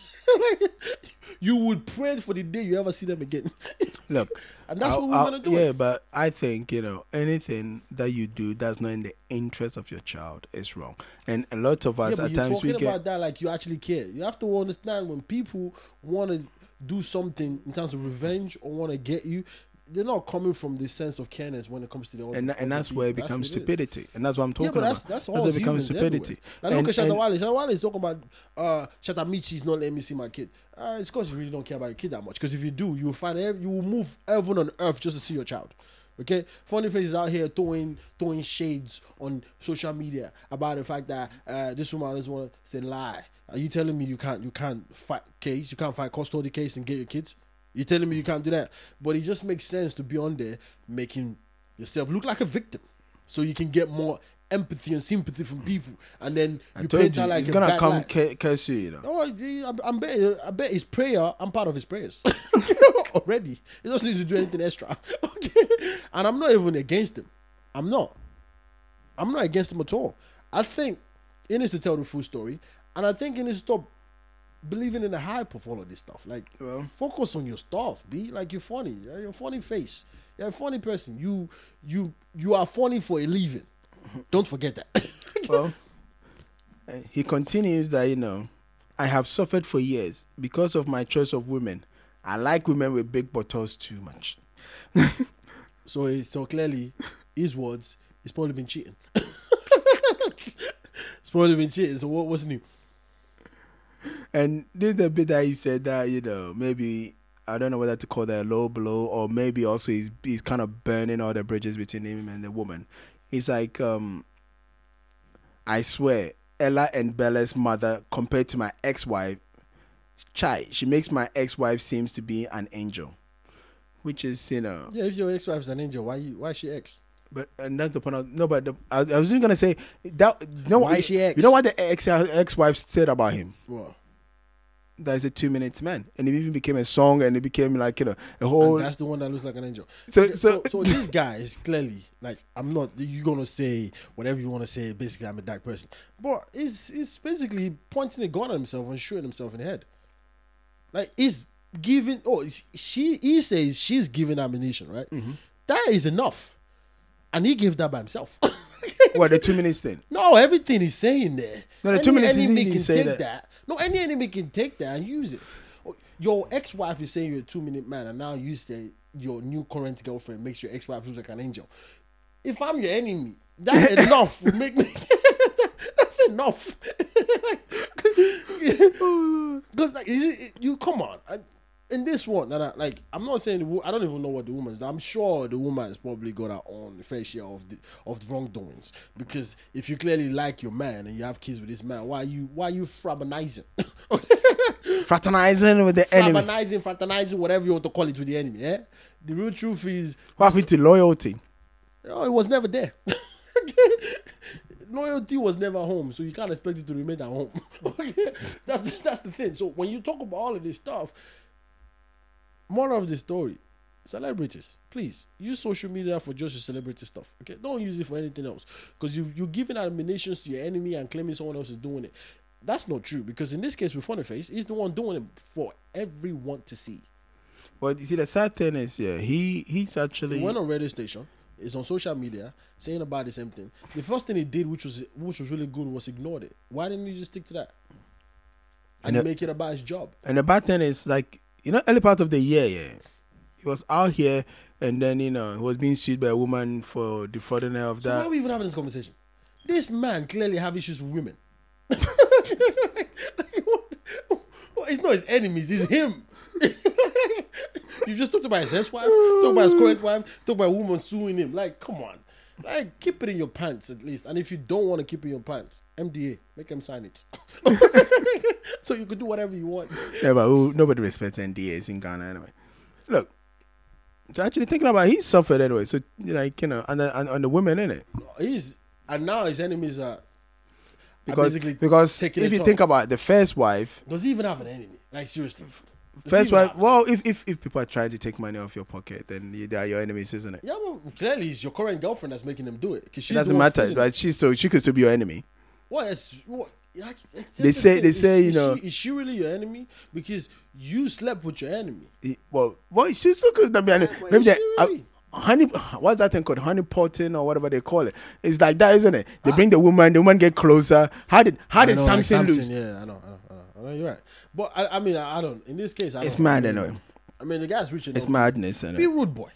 you would pray for the day you ever see them again. Look, And that's I'll- what I'll- women are doing. Yeah, but I think you know anything that you do that's not in the interest of your child is wrong. And a lot of us but at times we get about that like you actually care. You have to understand when people want to do something in terms of revenge or want to get you, they're not coming from this sense of careness when it comes to the and and that's where it becomes stupidity, and that's what I'm Yeah, talking but that's about. that's all where it becomes stupidity. Everywhere. Like, And- look at and- Shatta Wale. Shatawale is talking about uh, Shatta Michy is not letting me see my kid. Uh, it's because you really don't care about your kid that much. Because if you do, you will find you will move heaven on earth just to see your child. Okay, funny faces out here throwing throwing shades on social media about the fact that uh, this woman doesn't want to say lie. Are you telling me you can't you can't fight case you can't fight custody case and get your kids? You telling me you can't do that? But it just makes sense to be on there making yourself look like a victim, so you can get more empathy and sympathy from people, and then I you paint that like he's gonna come light. ca- curse you. You know. Oh, I, I bet I bet his prayer. I'm part of his prayers already. He doesn't need to do anything extra. Okay, and I'm not even against him. I'm not. I'm not against him at all. I think he needs to tell the full story, and I think he needs to stop believing in the hype of all of this stuff. Like, Well- focus on your stuff. Be like you're funny. You're a funny face. You're a funny person. You you you are funny for a living. Don't forget that. well, uh, he continues that you know, I have suffered for years because of my choice of women. I like women with big bottles too much. So eh, so clearly, his words, he's probably been cheating. it's probably been cheating. So what, what's new? And this is the bit that he said that you know maybe I don't know whether to call that a low blow or maybe also he's he's kind of burning all the bridges between him and the woman. He's like, um, I swear, Ella and Bella's mother compared to my ex-wife, Chai, she makes my ex-wife seems to be an angel, which is you know. Yeah, if your ex-wife is an angel, why you why is she ex? But and that's the point. Of, no, but the, I, I was just gonna say that. You know, Why is she ex? You know what the ex ex-wife said about him? What? That is a two minutes man, and it even became a song, and it became like you know a whole. And that's the one that looks like an angel. So so, so, so this guy is clearly like I'm not. You're gonna say whatever you want to say. Basically, I'm a dark person, but he's he's basically pointing a gun at himself and shooting himself in the head. Like he's giving. Oh, she. He says she's giving ammunition, right? Mm-hmm. That is enough, and he gave that by himself. what the two minutes thing? no, everything he's saying there. No, the two any minutes he enemy can take that. that. No, any enemy can take that and use it. Oh, Your ex-wife is saying you're a two-minute man, and now you say your new current girlfriend makes your ex-wife look like an angel. If I'm your enemy, that's enough. Will make me. that's enough. Because oh, like is you come on. In this one, that I, like I'm not saying wo- I don't even know what the woman's. I'm sure the woman has probably got her own fair share of the of the wrongdoings. Because if you clearly like your man and you have kids with this man, why you why you fraternizing, Fraternizing with the enemy. fraternizing, fraternizing, whatever you want to call it with the enemy? Yeah. The real truth is, What happened to loyalty? oh, it was never there. Loyalty was never home, so you can't expect it to remain at home. okay, that's the, that's the thing. So when you talk about all of this stuff, more of the story, celebrities, please use social media for just your celebrity stuff. Okay, don't use it for anything else because you you're giving admonitions to your enemy and claiming someone else is doing it. That's not true because in this case with funny Face, he's the one doing it for everyone to see. But you see, the sad thing is, yeah, he he's actually He went on radio station. Is on social media saying about the same thing. The first thing he did, which was which was really good, was ignored it. Why didn't he just stick to that and, And it- make it about his job? And the bad thing is, like, you know, early part of the year, yeah, he was out here, and then you know, he was being sued by a woman for defrauding her of So why are we even having this conversation? This man clearly have issues with women. what, what- it's not his enemies, it's him. you just talked about his ex-wife, talked about his current wife, talked about a woman suing him. Like, come on. Like, keep it in your pants at least. And if you don't want to keep it in your pants, NDA, make him sign it. so you could do whatever you want. Yeah, but who, nobody respects NDAs in Ghana anyway. Look, so actually thinking about, it, he suffered anyway. So like you know, and the, and, and the women in it He's and now his enemies are, are because basically because if you off. think about it, the first wife, Does he even have an enemy? Like seriously. First have- Well, if if if people are trying to take money off your pocket, then you- they are your enemies, isn't it? Yeah, well, clearly it's your current girlfriend that's making them do it. Cause It doesn't matter, right? She's still she could still be your enemy. What is what? that's They say- they Is- say, you is know- she, is she really your enemy because you slept with your enemy? He- well, well, she still could not be Yeah, enemy. Maybe is they, she uh, honey. What's that thing called? Honey potting or whatever they call it. It's like that, isn't it? Ah. They bring the woman, the woman get closer. How did how did I know, like Samson, lose? Yeah, I know, I know, Know, You're right, but I, I mean, I, I don't. In this case, I It's don't- mad anyway. I mean, the guy's reaching. It's madness, Be rude, boy.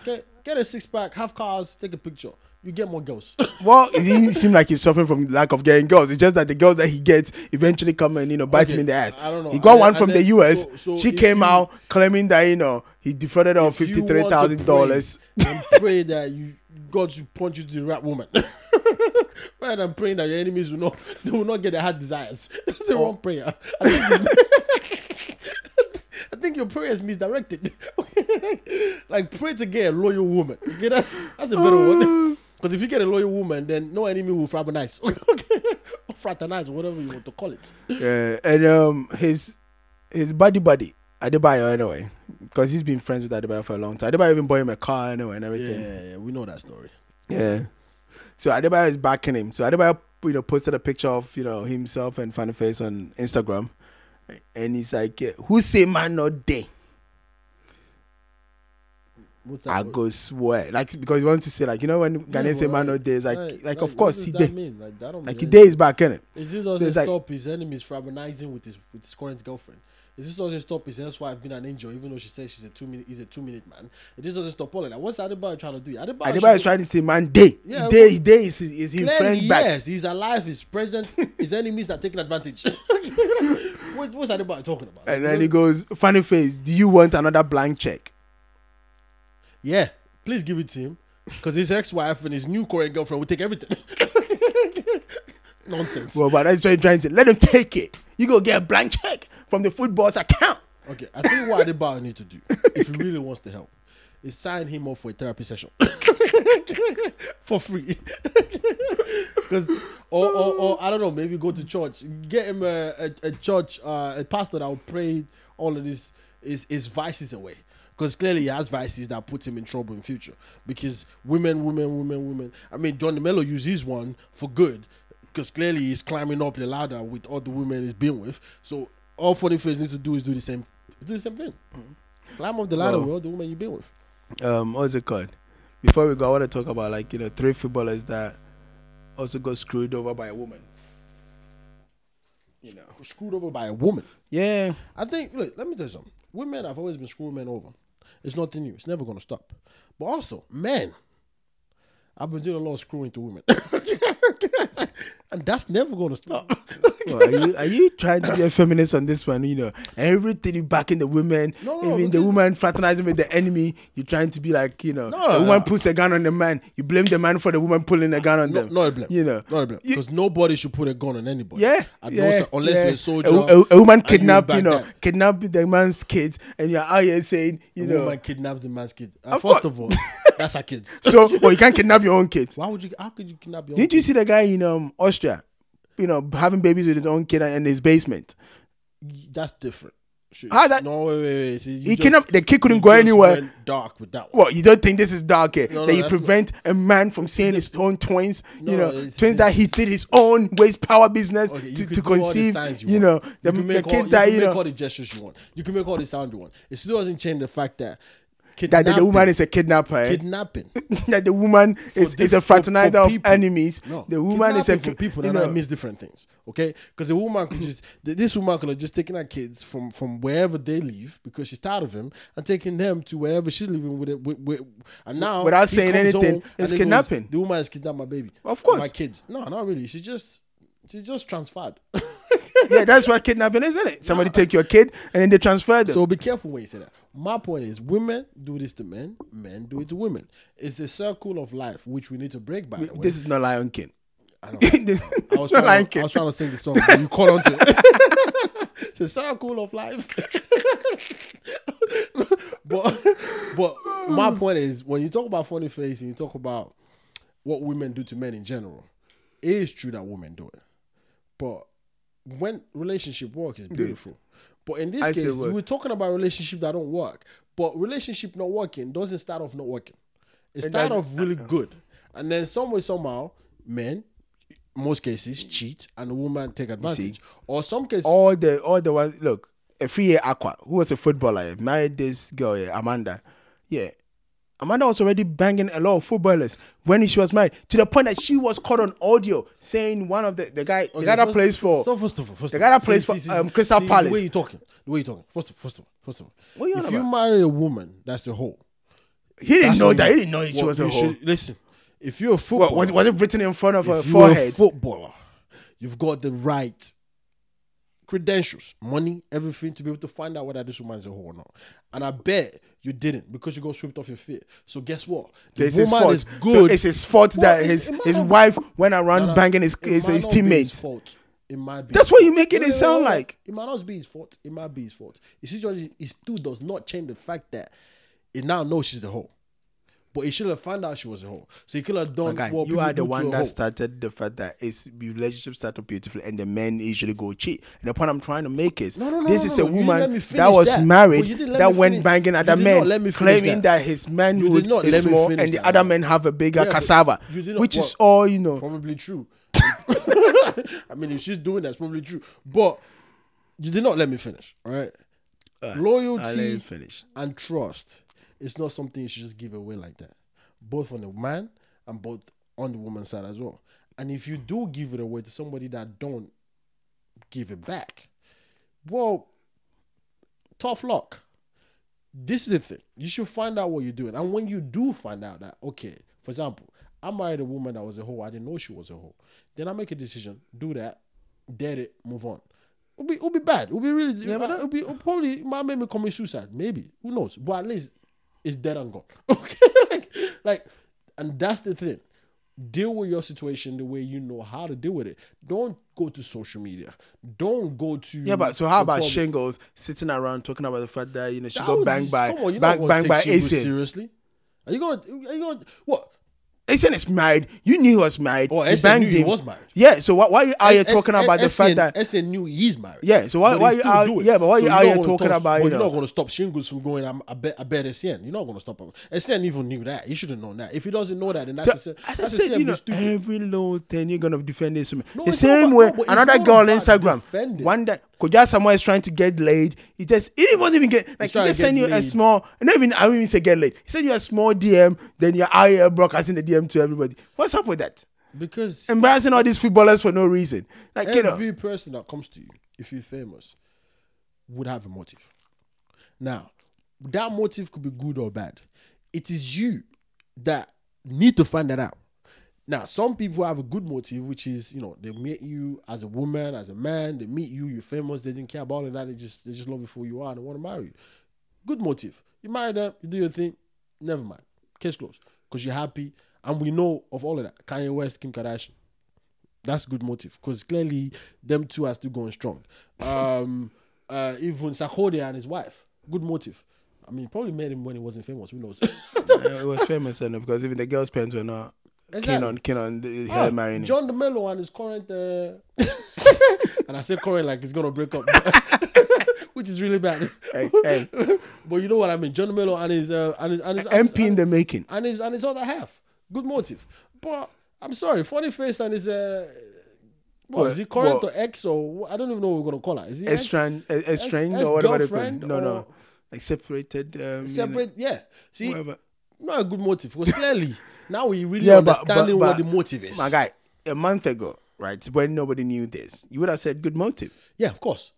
Okay, get a six pack, have cars, take a picture. You get more girls. Well, it didn't seem like he's suffering from lack of getting girls. It's just that the girls that he gets eventually come and you know bite Okay, him in the ass. I don't know. He got one from the US. so- so she came you- out claiming that you know he defrauded her of If you fifty three thousand dollars. And pray that you God to punch you to the right woman. Rather than praying that your enemies will not they will not get their heart desires. That's the wrong prayer. I think, I think your prayer is misdirected. like pray to get a loyal woman. Okay, that, that's a better one. Because if you get a loyal woman, then no enemy will fraternize. okay? Or fraternize, whatever you want to call it. Yeah, and um, his his buddy buddy Adebayor anyway, because he's been friends with Adebayor for a long time. Adebayor even bought him a car and everything. yeah, yeah, we know that story. Yeah. So Adebayor is backing him. So Adebayor, you know, posted a picture of you know himself and Funny Face on Instagram, and he's like, "Who say man not day? I word? go swear." Like because he wants to say like you know when Yeah, say man not day, it's like like, of course he did. Like, Like he day is back in it. This So doesn't like- stop his enemies from fraternizing with his with his current girlfriend? Is this doesn't stop his ex-wife being an angel, even though she says she's a two minute he's a two minute man? It just doesn't stop all of that. What's Adebayor trying to do? Adebayor, Adebayor is trying to say man day. Yeah, day day is is friend back. yes, he's alive, he's present. his enemies are taking advantage. what, what's Adebayor talking about? And then he goes, funny face, do you want another blank check? Yeah, please give it to him because his ex-wife and his new Korean girlfriend will take everything. Nonsense. Well, but that's what he's trying to say. Let him take it. You go get a blank check from the football's account. Okay, I think what Adebayor need to do if he really wants to help is sign him up for a therapy session for free. Because or, or or I don't know, maybe go to church, get him a, a, a church uh, a pastor that will pray all of this his his vices away. Because clearly he has vices that put him in trouble in future. Because women, women, women, women. I mean, John Dumelo uses one for good. Because clearly he's climbing up the ladder with all the women he's been with. So all funny face need to do is do the same do the same thing. Climb up the ladder Well- with the woman you've been with. Um, what's it called? Before we go, I want to talk about like you know three footballers that also got screwed over by a woman. You know. Screwed over by a woman. Yeah. I think, look, let me tell you something. Women have always been screwing men over. It's nothing new. It's never going to stop. But also, men, I've been doing a lot of screwing to women. and that's never going to stop. Well, are you are you trying to be a feminist on this one? You know, everything you backing the women, No, no, even the woman fraternizing with the enemy. You're trying to be like, you know, No, the woman puts a gun on the man. You blame the man for the woman pulling a gun on them. not a blame. You know, Not a blame. Because nobody should put a gun on anybody. Yeah, At yeah, no, unless yeah. you're a soldier. A, a- a woman and you you know, that. kidnap the man's kids, and you're out here saying, you A know, woman kidnapped the man's kid. Uh, Of first course. of all, that's our kids. so well, you can't kidnap your own kids. Why would you? How could you kidnap your? own Didn't you kid? see the guy in um, Austria, you know, having babies with his own kid in his basement? That's different. Shit. How that- No, wait, wait, wait. See, you He just- kidnapped the kid couldn't go anywhere. Dark with that one. What you don't think this is dark here? No, no, that you that's not- prevent a man from seeing his own twins, you know, it's- twins that he did his own waste power business Okay, you to, to do all the conceive. signs You, know, the, you can the all, kids you that can you make all the gestures you want. You can make all the sound you want. It still doesn't change the fact that that the, the woman is a kidnapper. eh? kidnapping. that the woman is, is a diff- for- for fraternizer of enemies. No, the woman is a for people you that know, miss different things. Okay, because the woman could just this woman could have just taken her kids from from wherever they live because she's tired of him and taking them to wherever she's living with it. With, with, and now Without saying anything, it's he goes, kidnapping. the woman is kidnapped my baby. Of course. my kids. No, not really. She just she just transferred. yeah, that's what kidnapping is, isn't it? Somebody take your kid and then they transfer them. So be careful when you say that. My point is, women do this to men, men do it to women. It's a circle of life which we need to break. By the way, this is not Lion King. I know. this I was, Lion trying to, I was trying to sing the song, but you caught on to it. it's a circle of life. but but my point is when you talk about funny face and you talk about what women do to men in general, it is true that women do it. But when relationship work is beautiful. But in this I case, we're talking about relationship that don't work. But relationship not working doesn't start off not working. It start off really good. And then some way, somehow, men, most cases, cheat and the woman take advantage. Or some cases, all the all the ones look a free year aqua who was a footballer married this girl yeah, amanda yeah amanda was already banging a lot of footballers when she was married to the point that she was caught on audio saying one of the the guy the Okay, guy that first- plays for So first of all, first the of guy all, that plays see, for, see, um, Crystal see, Palace. The way you talking, the way you talking. First of first of all, first of all, What you if you about? marry a woman that's a hoe, he didn't that's know that you- he didn't know she was a you hoe should- Listen, if you're a footballer, was, was it written in front of her if a forehead footballer, you've got the right credentials, money, everything to be able to find out whether this woman is a whore or not. And I bet you didn't because you got swept off your feet. So guess what? so it's his woman fault is so it's his fault Well, that it- his it his not wife went around banging his his, his teammates. It might be. That's what fault. you making it no, no, sound no, no. like. It might not be his fault. It might be his fault. It still, it still does not change the fact that it now knows she's the hoe. But he should have found out she was a hoe. So he could have done Guy, what you are the one that hoe. started the fact that it's relationship started beautifully and the men usually go cheat. And the point I'm trying to make is No, no, no, this is a no. You didn't let me woman that was that. married But you didn't let that went banging other men, claiming that. that. his manhood not is let small and the that, other men have a bigger Yeah, cassava, you did not- which is all you know. Probably true. I mean, if she's doing that, it's probably true. But you did not let me finish, all right? Uh, I'll let Loyalty finish. and trust is not something you should just give away like that. Both on the man and both on the woman's side as well. And if you do give it away to somebody that don't give it back, well, tough luck. This is the thing. You should find out what you're doing. And when you do find out that, okay, for example, I married a woman that was a hoe. I didn't know she was a hoe. Then I make a decision, do that, dead it, move on. It'll be, it'll be bad. It'll be really. Yeah, it'll be it'll probably might make me commit suicide. Maybe who knows? But at least it's dead and gone. Okay, like, like, and that's the thing. Deal with your situation the way you know how to deal with it. Don't go to social media. Don't go to Yeah, but so how about public. Shingles sitting around talking about the fact that you know she That got was- banged by come on, not banged, by Essien? Seriously, are you gonna? Are you gonna? What? Essien is married. You knew he was married. Oh, You Essien banged knew he him. was married. Yeah. So why why are you talking about the fact that Essien knew he's married. Yeah, so why- But why you still do it. yeah, but why you you're out not here gonna talking stop- about, but you you're know- not going to stop Shingles from going. I'm, I bet I bet Essien. You're not going to stop him. Essien even knew that. He should have known that. If he doesn't know that, then that's a, As I that's a said, you know, stupid. every little thing you're gonna defend this woman. No, the it's not same about- way, no, but it's another not girl on about Instagram, defending. one that Koja someone is trying to get laid. He just he didn't even get like he just send you a laid. small. Not even I won't even say get laid. He sent you a small DM. Then you're out here broadcasting the DM to everybody. What's up with that? because Embarrassing all these footballers for no reason. Like you know, every person that comes to you, if you're famous, would have a motive. Now, that motive could be good or bad. It is you that need to find that out. Now, some people have a good motive, which is you know they meet you as a woman, as a man. They meet you, you're famous. They didn't care about all of that. They just they just love you for who you are. and They want to marry you. Good motive. You marry them, you do your thing. Never mind. Case closed. Because you're happy, and we know of all of that. Kanye West, Kim Kardashian. That's good motive because clearly them two are still going strong. Um, uh, even Sarkodie and his wife, good motive. I mean, probably made him when he wasn't famous. Who knows? it was famous enough because even the girls' parents were not keen Exactly. on keen on the, Ah, her marrying him. John Dumelo and his current, uh, and I say current like he's gonna break up, which is really bad. Hey, hey. but you know what I mean. John Dumelo and his uh, and his and his, and MP in the making. and his and his other half, good motive. But I'm sorry, funny face and his uh, what What- is he current what? or ex or I don't even know what we're gonna call her. Is he? Estranged, estranged ex- or whatever they call. No, no, like separated. Um, you know, yeah. See, whatever. not a good motive because clearly now we really Yeah, but- understanding but- what the motive is. My guy, a month ago, right, when nobody knew this, you would have said good motive. Yeah, of course.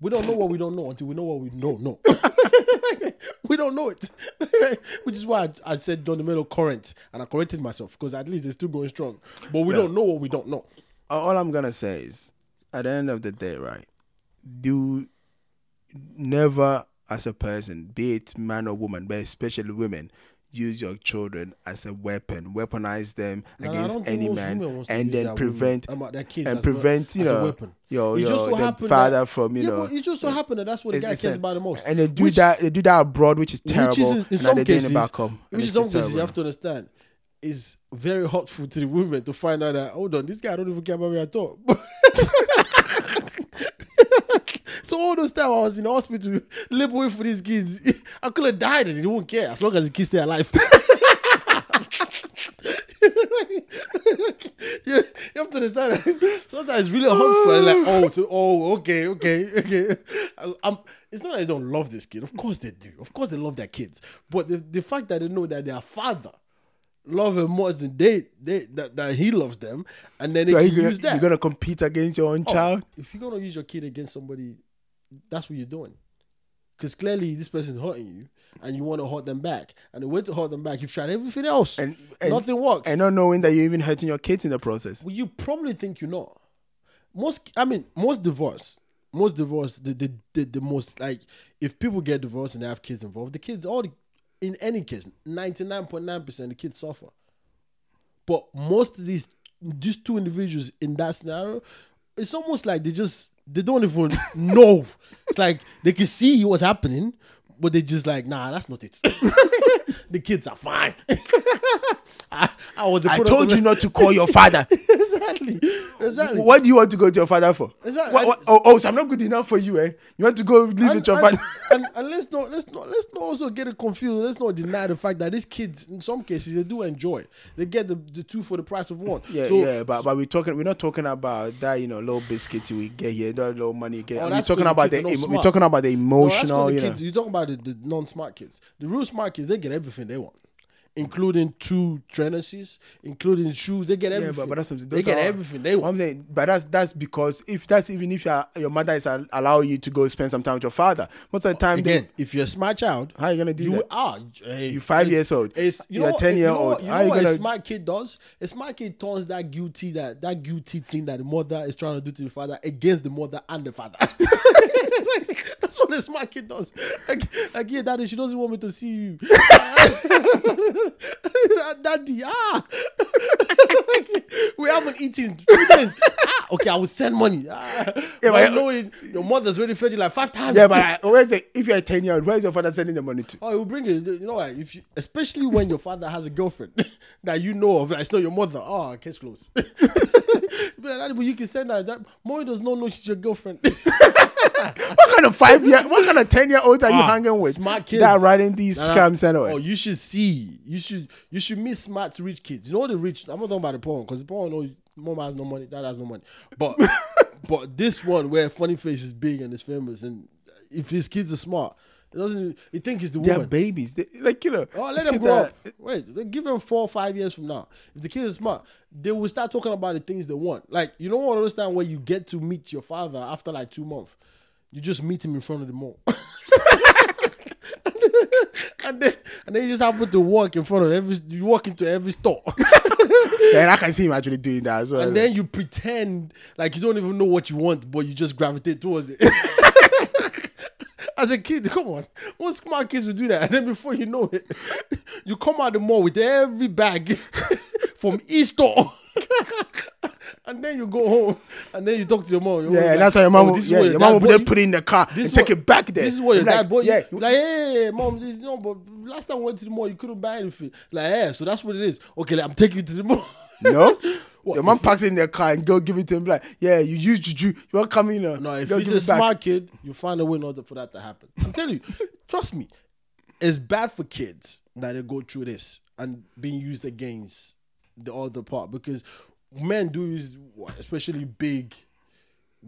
we don't know what we don't know until we know what we don't know. we don't know it, which is why I, I said Don Dumelo current, and I corrected myself because at least they're still going strong. But we don't know what we don't know. All all I'm gonna say is, at the end of the day, right, do never, as a person, be it man or woman, but especially women, use your children as a weapon, weaponize them I against any man, women wants to and then prevent women, their kids and prevent you know your your so the father that- from you yeah, know. it just so happened that that's what the guy cares about the most. And they do Which- that. They do that abroad, which is terrible. Which is in, in some cases, back home. which in it's some cases you have to understand is very hurtful to the women to find out that hold on, this guy don't even care about me at all. so all those time I was in the hospital laboring for these kids, I could have died and he won't care as long as the kids stay alive. you, you have to understand. that Sometimes it's really hurtful. and like, oh, so, oh, okay, okay, okay. I- it's not that they don't love this kid. Of course they do. Of course they love their kids. But the, the fact that they know that their father love him more than they, they that, that he loves them, and then they So can gonna, use that. you're gonna compete against your own Oh, child. If you're gonna use your kid against somebody, that's what you're doing. Because clearly this person's hurting you, and you want to hurt them back. And the way to hurt them back, you've tried everything else, And, and nothing works. and not knowing that you're even hurting your kids in the process. Well, you probably think you're not. Most, I mean, most divorce, most divorce, the, the the the most like if people get divorced and they have kids involved, the kids all the, in any case, ninety nine point nine percent the kids suffer. But most of these these two individuals in that scenario, it's almost like they just they don't even know. It's like they can see what's happening, but they just like, nah, that's not it. the kids are fine. I, I was. I told you not to call your father. exactly. Exactly. what do you want to go to your father for? Exactly. What- what- oh, oh, so I'm not good enough for you, eh? You want to go live And, with your and, father? and, and let's not let's not let's not also get it confused. Let's not deny the fact that these kids, in some cases, they do enjoy. They get the, the two for the price of one. Yeah, So- yeah, but but we're talking. We're not talking about that, you know, little biscuit we get here, that little money you get. Oh, we're talking about the. kids are not emo- we're talking about the No, emotional, the you know. kids, You're talking about the, the non-smart kids. The real smart kids, they get everything they want. Including two trainers, including shoes. They get Yeah, everything. but, but that's something. they get are- everything. They. I'm saying, but that's that's because if that's even if your your mother is al- allowing you to go spend some time with your father, most of the time, Again, then if you're a smart child, how are you gonna do you that? are. Hey, You're five it's- years old. It's you You're know, 10 you year know, old. You How know you what a gonna- smart kid does? A smart kid turns that guilty that that guilty thing that the mother is trying to do to the father against the mother and the father. That's what a smart kid does. Like, like yeah, daddy, she doesn't want me to see you. daddy, ah, we haven't eaten two days. Ah, okay, I will send money. Ah, yeah, but- but knowing your mother's already fed you like five times. Yeah, but I, where's the, if you're a ten year old, where's your father sending the money to? Oh, it will bring it. You know, like if you, especially when your father has a girlfriend that you know of, like, it's not your mother. Oh, case closed. Be like, "Daddy, but you can send that. That mommy does not know she's your girlfriend. What kind of five year, what kind of ten year olds are you Ah, hanging with? smart kids. that are writing these nah. scams anyway. Oh, you should see. You should. You should meet smart rich kids. You know the rich. I'm not talking about the poor because the poor know mom has no money, dad has no money. But but this one where funny face is big and is famous, and if his kids are smart, it doesn't. He think it's the one. They're woman. babies, they, like you know. Oh, let them grow are- up. Wait, they give them four or five years from now. If the kid is smart, they will start talking about the things they want. Like you don't want to understand where you get to meet your father after like two months. You just meet him in front of the mall. and then and then you just happen to walk in front of every you walk into every store. And I can see him actually doing that as well. and then you pretend like you don't even know what you want, but you just gravitate towards it. As a kid, come on. What smart kids would do that? And then before you know it, you come out the mall with every bag from each store. and then you go home and then you talk to your mom. Your yeah, like, that's how your mom, "Oh, will- yeah, your your mom will you." put it in the car This and is take it back there. This is what your Like, dad bought Yeah, you. Like, hey, mom, this, is no, but last time I went to the mall, you couldn't buy anything. Like, yeah, so that's what it is. Okay, like, I'm taking you to the mall. no. What, Your mom packs it in their car and go give it to him. Like, yeah, you use juju. You won't come in. Uh, No, if he's a smart kid, you find a way in order for that to happen. I'm telling you, trust me, it's bad for kids that they go through this and being used against the other part because men do use, especially big,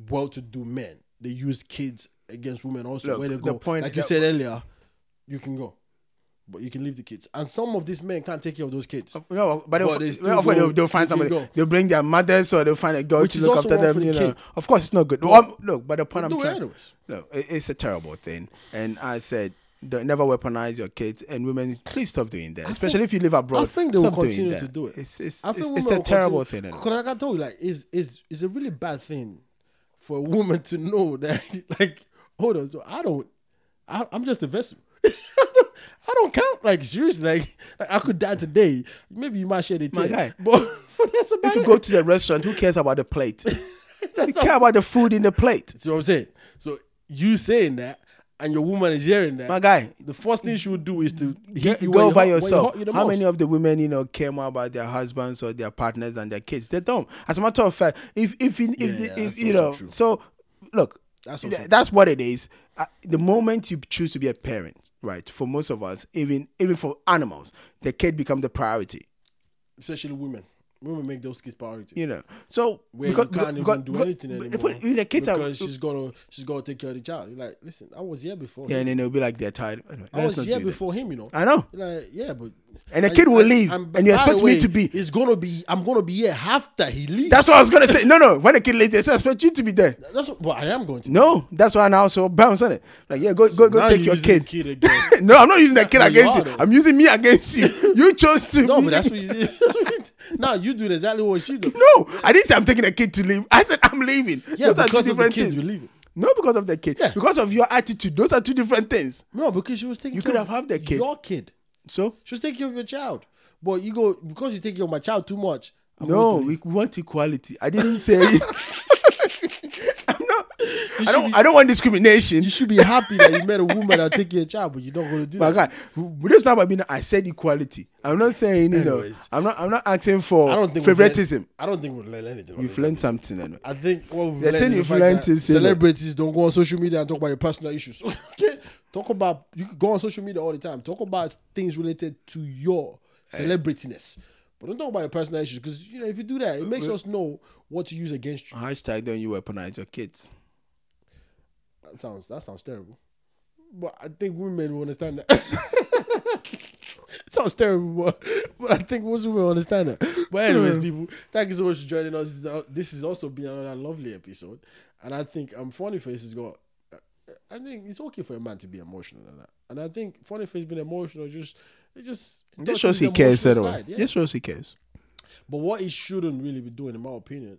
well-to-do men, they use kids against women also. Look, where they the go, point- like you said earlier, you can go, but you can leave the kids. And some of these men can't take care of those kids. Uh, no, but, they'll, But they well, of course they'll, they'll find somebody. go. They'll bring their mothers or they'll find a girl Which to look after them. the You know, kid. of course it's not good. Well, look, but the point I'm trying. anyways. No, it- it's a terrible thing, and I said. Don't never weaponize your kids and women. Please stop doing that, especially if you live abroad. I think they will continue to do it. It's it's, I think it's, it's a terrible continue- thing. Because like I told you, like is is is a really bad thing for a woman to know that like hold on, so I don't, I, I'm just a vessel. I don't count. Like seriously, like, like, I could die today. Maybe you might share the My guy. but, but that's about If you it. go to the restaurant, who cares about the plate? you care about the food in the plate. See what I'm saying? So you saying that, and your woman is hearing that. My guy, the first thing she would do is to Get, you go by hurt- when you yourself. How most. many of the women you know care more about their husbands or their partners and their kids? They don't. As a matter of fact, if if if, Yeah, the- yeah, if you know, true. so look, That's th- that's what it is. Uh, the moment you choose to be a parent, right? For most of us, even even for animals, the kid become the priority. especially women. Women make those kids priority. You know, so where because- you can't because- even do because- anything anymore. but the kids are because she's gonna she's gonna take care of the child. You're like, listen, I was here before. yeah, him. and then they'll be like they're tired. Anyway, I was here do that. before him. You know. I know. You're like, yeah, but And the kid will leave, and you expect me to be- It's gonna be. I'm gonna be here after he leaves. That's what I was gonna say. No, no. When the kid leaves, they still expect you to be there. that's what. Well, I am going to. No, that's why I now so bounce on it. Like, yeah, go go go Now take your kid. kid no, I'm not using that kid against you. I'm using me against you. You chose to. no, but that's what you. Now you do exactly what she do. No, I didn't say I'm taking a kid to leave. I said I'm leaving. Yeah, Those are two because of the different kid, things. you're leaving. No, because of the kid. Yeah. Because of your attitude. Those are two different things. No, because she was taking. You could have had the kid. Your kid. So She was taking care of your child. But you go because you take care of my child too much. I'm no, we want equality. I didn't say. I don't. be- I don't want discrimination. You should be happy that you met a woman that take your child, but you don't want to do My that. guy, we just talk about being. I said equality. I'm not saying you know. Anyways. I'm not. I'm not asking for I don't think favoritism. learned- I don't think we've learned anything. this. learned something. Anyway. I think what we've The learned thing is you've learned that is, you know- celebrities don't go on social media and talk about your personal issues. okay, talk about you can go on social media all the time. Talk about things related to your celebrityness, but don't talk about your personal issues because you know if you do that, it makes us know what to use against you. Hashtag don't you weaponize your kids. That sounds that sounds terrible, but I think women will understand that. sounds terrible, but, but I think most people understand that. But anyways, people, thank you so much for joining us. This has also been another lovely episode, and I think um, Funny Face has got. I think it's okay for a man to be emotional and that, and I think Funny Face being emotional just it just it This shows he cares anyway. yeah. This shows he cares. But what he shouldn't really be doing, in my opinion,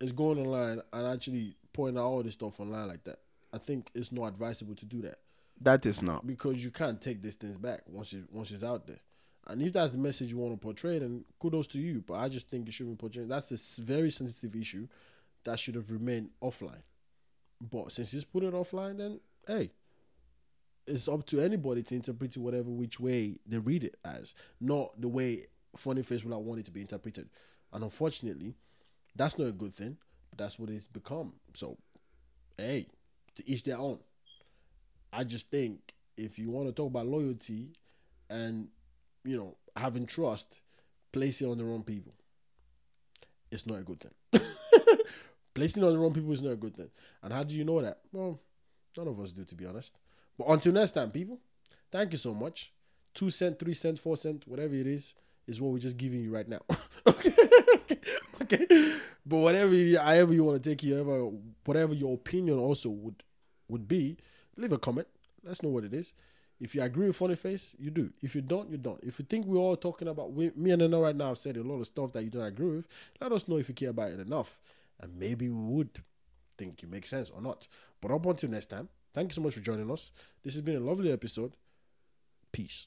is going online and actually pointing out all this stuff online like that. I think it's not advisable to do that That is not. because you can't take these things back once it once it's out there. And if that's the message you want to portray, then kudos to you. But I just think you shouldn't portray. That's a very sensitive issue that should have remained offline. But since he's put it offline, then hey, it's up to anybody to interpret it whatever which way they read it as, not the way Funny Face will want it to be interpreted. And unfortunately, that's not a good thing. But that's what it's become. So, hey, to each their own. I just think if you want to talk about loyalty and you know having trust, place it on the wrong people. It's not a good thing. Placing on the wrong people is not a good thing. And how do you know that? Well, none of us do, to be honest. But until next time, people, thank you so much. Two cent, three cent, four cent, whatever it is, is what we're just giving you right now. okay. Okay. But whatever, it- however you want to take it, whatever, whatever your opinion also would would be, leave a comment. Let's know what it is. If you agree with Funny Face, you do. If you don't, you don't. If you think we're all talking about, we, me and Nana right now have said a lot of stuff that you don't agree with, let us know if you care about it enough. And maybe we would think you make sense or not. But up until next time, thank you so much for joining us. This has been a lovely episode. Peace.